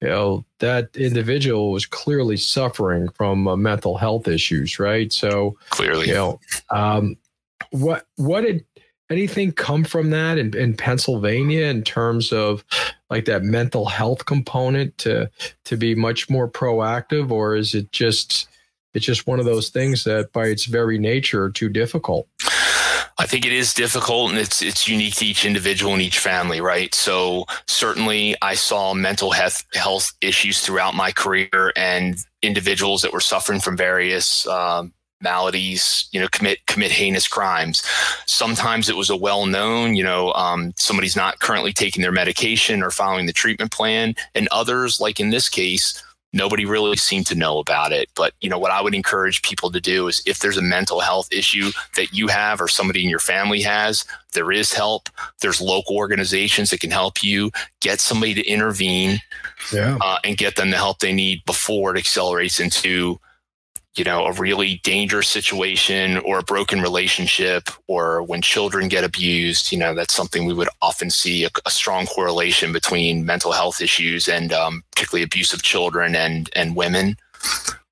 you know, that individual was clearly suffering from uh, mental health issues, right? So clearly, you know, um, what what did anything come from that in, in Pennsylvania in terms of like that mental health component to to be much more proactive, or is it just it's just one of those things that by its very nature are too difficult? I think it is difficult and it's it's unique to each individual and each family, right? So certainly I saw mental health health issues throughout my career and individuals that were suffering from various um, maladies, you know, commit commit heinous crimes. Sometimes it was a well known, you know, um, somebody's not currently taking their medication or following the treatment plan, and others, like in this case, nobody really seemed to know about it. But you know what I would encourage people to do is if there's a mental health issue that you have or somebody in your family has, there is help. There's local organizations that can help you get somebody to intervene yeah. uh, and get them the help they need before it accelerates into you know, a really dangerous situation or a broken relationship or when children get abused, you know, that's something we would often see a, a strong correlation between mental health issues and um, particularly abuse of children and, and women.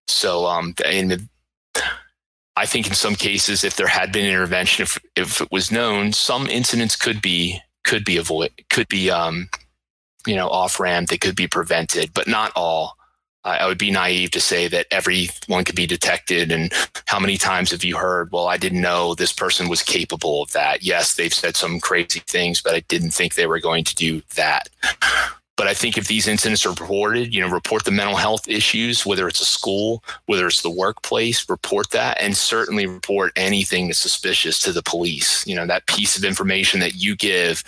So, um, in I think in some cases, if there had been intervention, if, if it was known, some incidents could be, could be avoid, could be, um, you know, off ramp, they could be prevented, but not all. I would be naive to say that everyone could be detected. And how many times have you heard, well, I didn't know this person was capable of that? Yes, they've said some crazy things, but I didn't think they were going to do that. But I think if these incidents are reported, you know, report the mental health issues, whether it's a school, whether it's the workplace, report that and certainly report anything that's suspicious to the police. You know, that piece of information that you give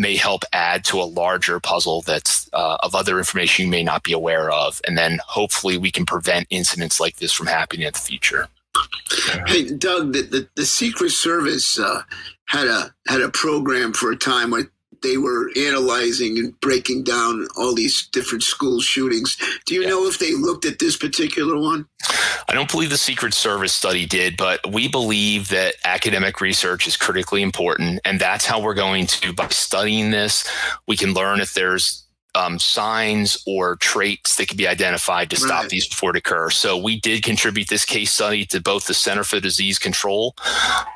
may help add to a larger puzzle that's uh, of other information you may not be aware of. And then hopefully we can prevent incidents like this from happening in the future. Hey, Doug, the, the, the Secret Service uh, had a had a program for a time where they were analyzing and breaking down all these different school shootings. Do you yeah. know if they looked at this particular one? I don't believe the Secret Service study did, but we believe that academic research is critically important. And that's how we're going to, by studying this, we can learn if there's um, signs or traits that can be identified to stop right. these before it occur. So we did contribute this case study to both the Center for Disease Control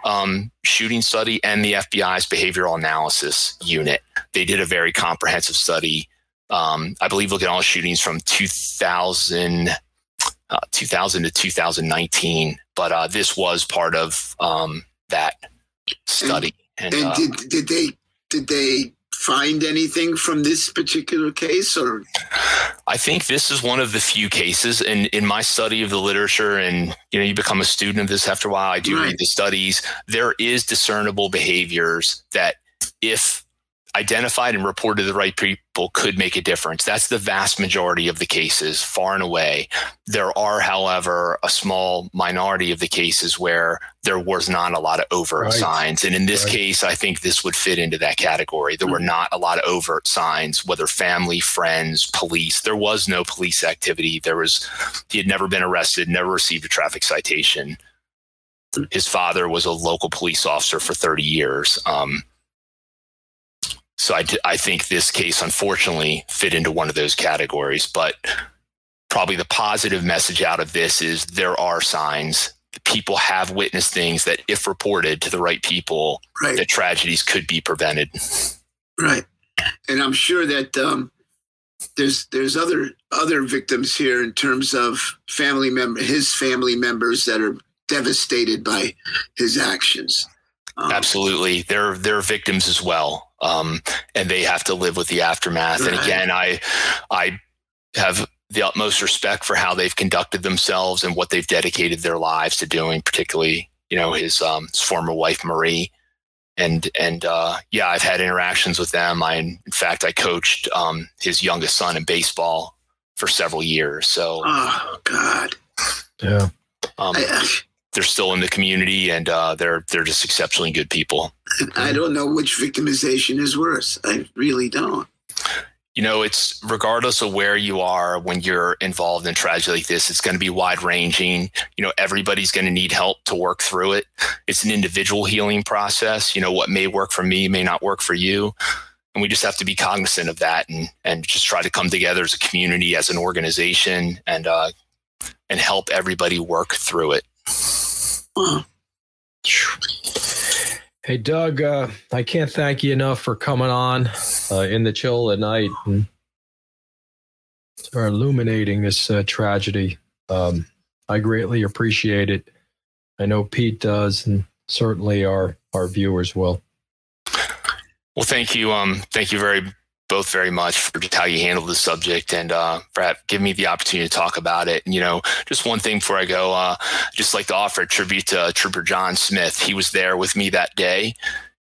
um, shooting study and the FBI's behavioral analysis unit. They did a very comprehensive study Um, I believe looking at all shootings from 2000, uh, 2000 to 2019, but uh, this was part of um, that study. And, and uh, did, did they did they find anything from this particular case or i think this is one of the few cases and in, in my study of the literature and you know you become a student of this after a while i do right. read the studies there is discernible behaviors that if identified and reported to the right people could make a difference. That's the vast majority of the cases, far and away. There are, however, a small minority of the cases where there was not a lot of overt right. signs. And in this right. case, I think this would fit into that category. There mm-hmm. were not a lot of overt signs, whether family, friends, police. There was no police activity. There was, he had never been arrested, never received a traffic citation. His father was a local police officer for 30 years. Um, so I, I think this case, unfortunately, fit into one of those categories. But probably the positive message out of this is there are signs. People have witnessed things that, if reported to the right people, right. that tragedies could be prevented. Right, and I'm sure that um, there's there's other other victims here in terms of family member his family members that are devastated by his actions. Um, Absolutely, they're they're victims as well um, and they have to live with the aftermath. Right. And again, I I have the utmost respect for how they've conducted themselves and what they've dedicated their lives to doing, particularly you know his, um, his former wife Marie. And and uh, yeah, I've had interactions with them. I in fact I coached um, his youngest son in baseball for several years. So oh god, yeah. Um, I, they're still in the community and uh, they're they're just exceptionally good people. I don't know which victimization is worse. I really don't. You know, it's regardless of where you are when you're involved in tragedy like this, it's going to be wide ranging. You know, everybody's going to need help to work through it. It's an individual healing process. You know, what may work for me may not work for you. And we just have to be cognizant of that and, and just try to come together as a community, as an organization, and uh, and help everybody work through it. Hey, Doug, uh, I can't thank you enough for coming on uh, in the chill at night and for illuminating this uh, tragedy. Um, I greatly appreciate it. I know Pete does, and certainly our our viewers will. Well, thank you. Um, thank you very both very much for just how you handled the subject and uh, for giving me the opportunity to talk about it. And, you know, just one thing before I go, uh, just like to offer a tribute to Trooper John Smith. He was there with me that day.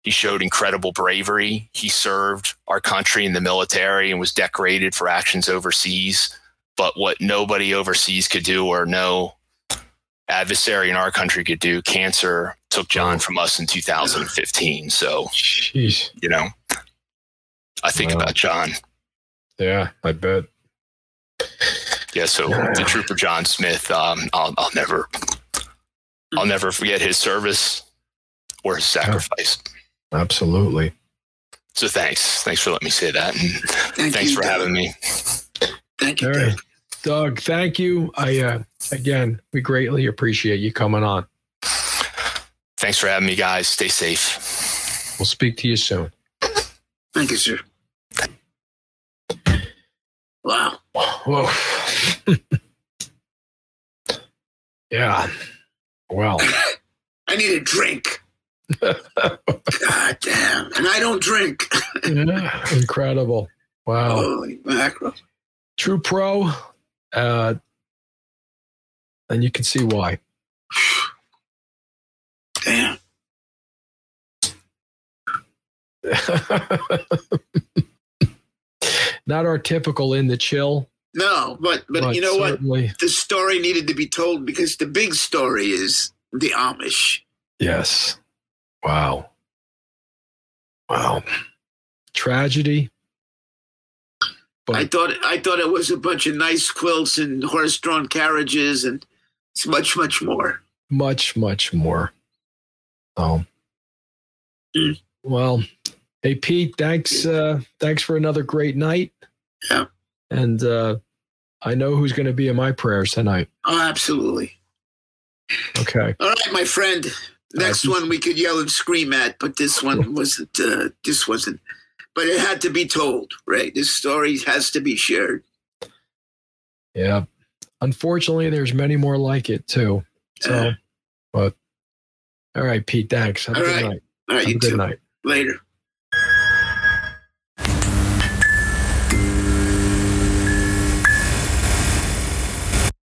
He showed incredible bravery. He served our country in the military and was decorated for actions overseas. But what nobody overseas could do or no adversary in our country could do, cancer took John from us in 2015. So, Jeez. you know, I think wow. about John. Yeah, I bet. Yeah, so the trooper John Smith, um, I'll, I'll never, I'll never forget his service or his sacrifice. Yeah, absolutely. So thanks, thanks for letting me say that, and Thank thanks you, for Doug. having me. Thank you, Doug. Doug. Thank you. I uh, again, we greatly appreciate you coming on. Thanks for having me, guys. Stay safe. We'll speak to you soon. Thank you, sir. Wow. Whoa. yeah. Well. I need a drink. God damn. And I don't drink. yeah, incredible. Wow. Holy mackerel. True pro. Uh, and you can see why. Damn. not our typical in the chill. No, but but, but you know certainly. what? The story needed to be told because the big story is the Amish. Yes. Wow. Wow. Tragedy. But I thought I thought it was a bunch of nice quilts and horse-drawn carriages, and it's much, much more. Much, much more. Oh. Mm. Well, Hey Pete, thanks uh thanks for another great night. Yeah. And uh I know who's going to be in my prayers tonight. Oh, absolutely. Okay. All right, my friend. Next uh, one we could yell and scream at, but this one wasn't uh this wasn't but it had to be told, right? This story has to be shared. Yeah. Unfortunately, there's many more like it too. So, Uh. but all right, Pete. Thanks. Have a All good right. night. All right, Have you a good too. night. Later.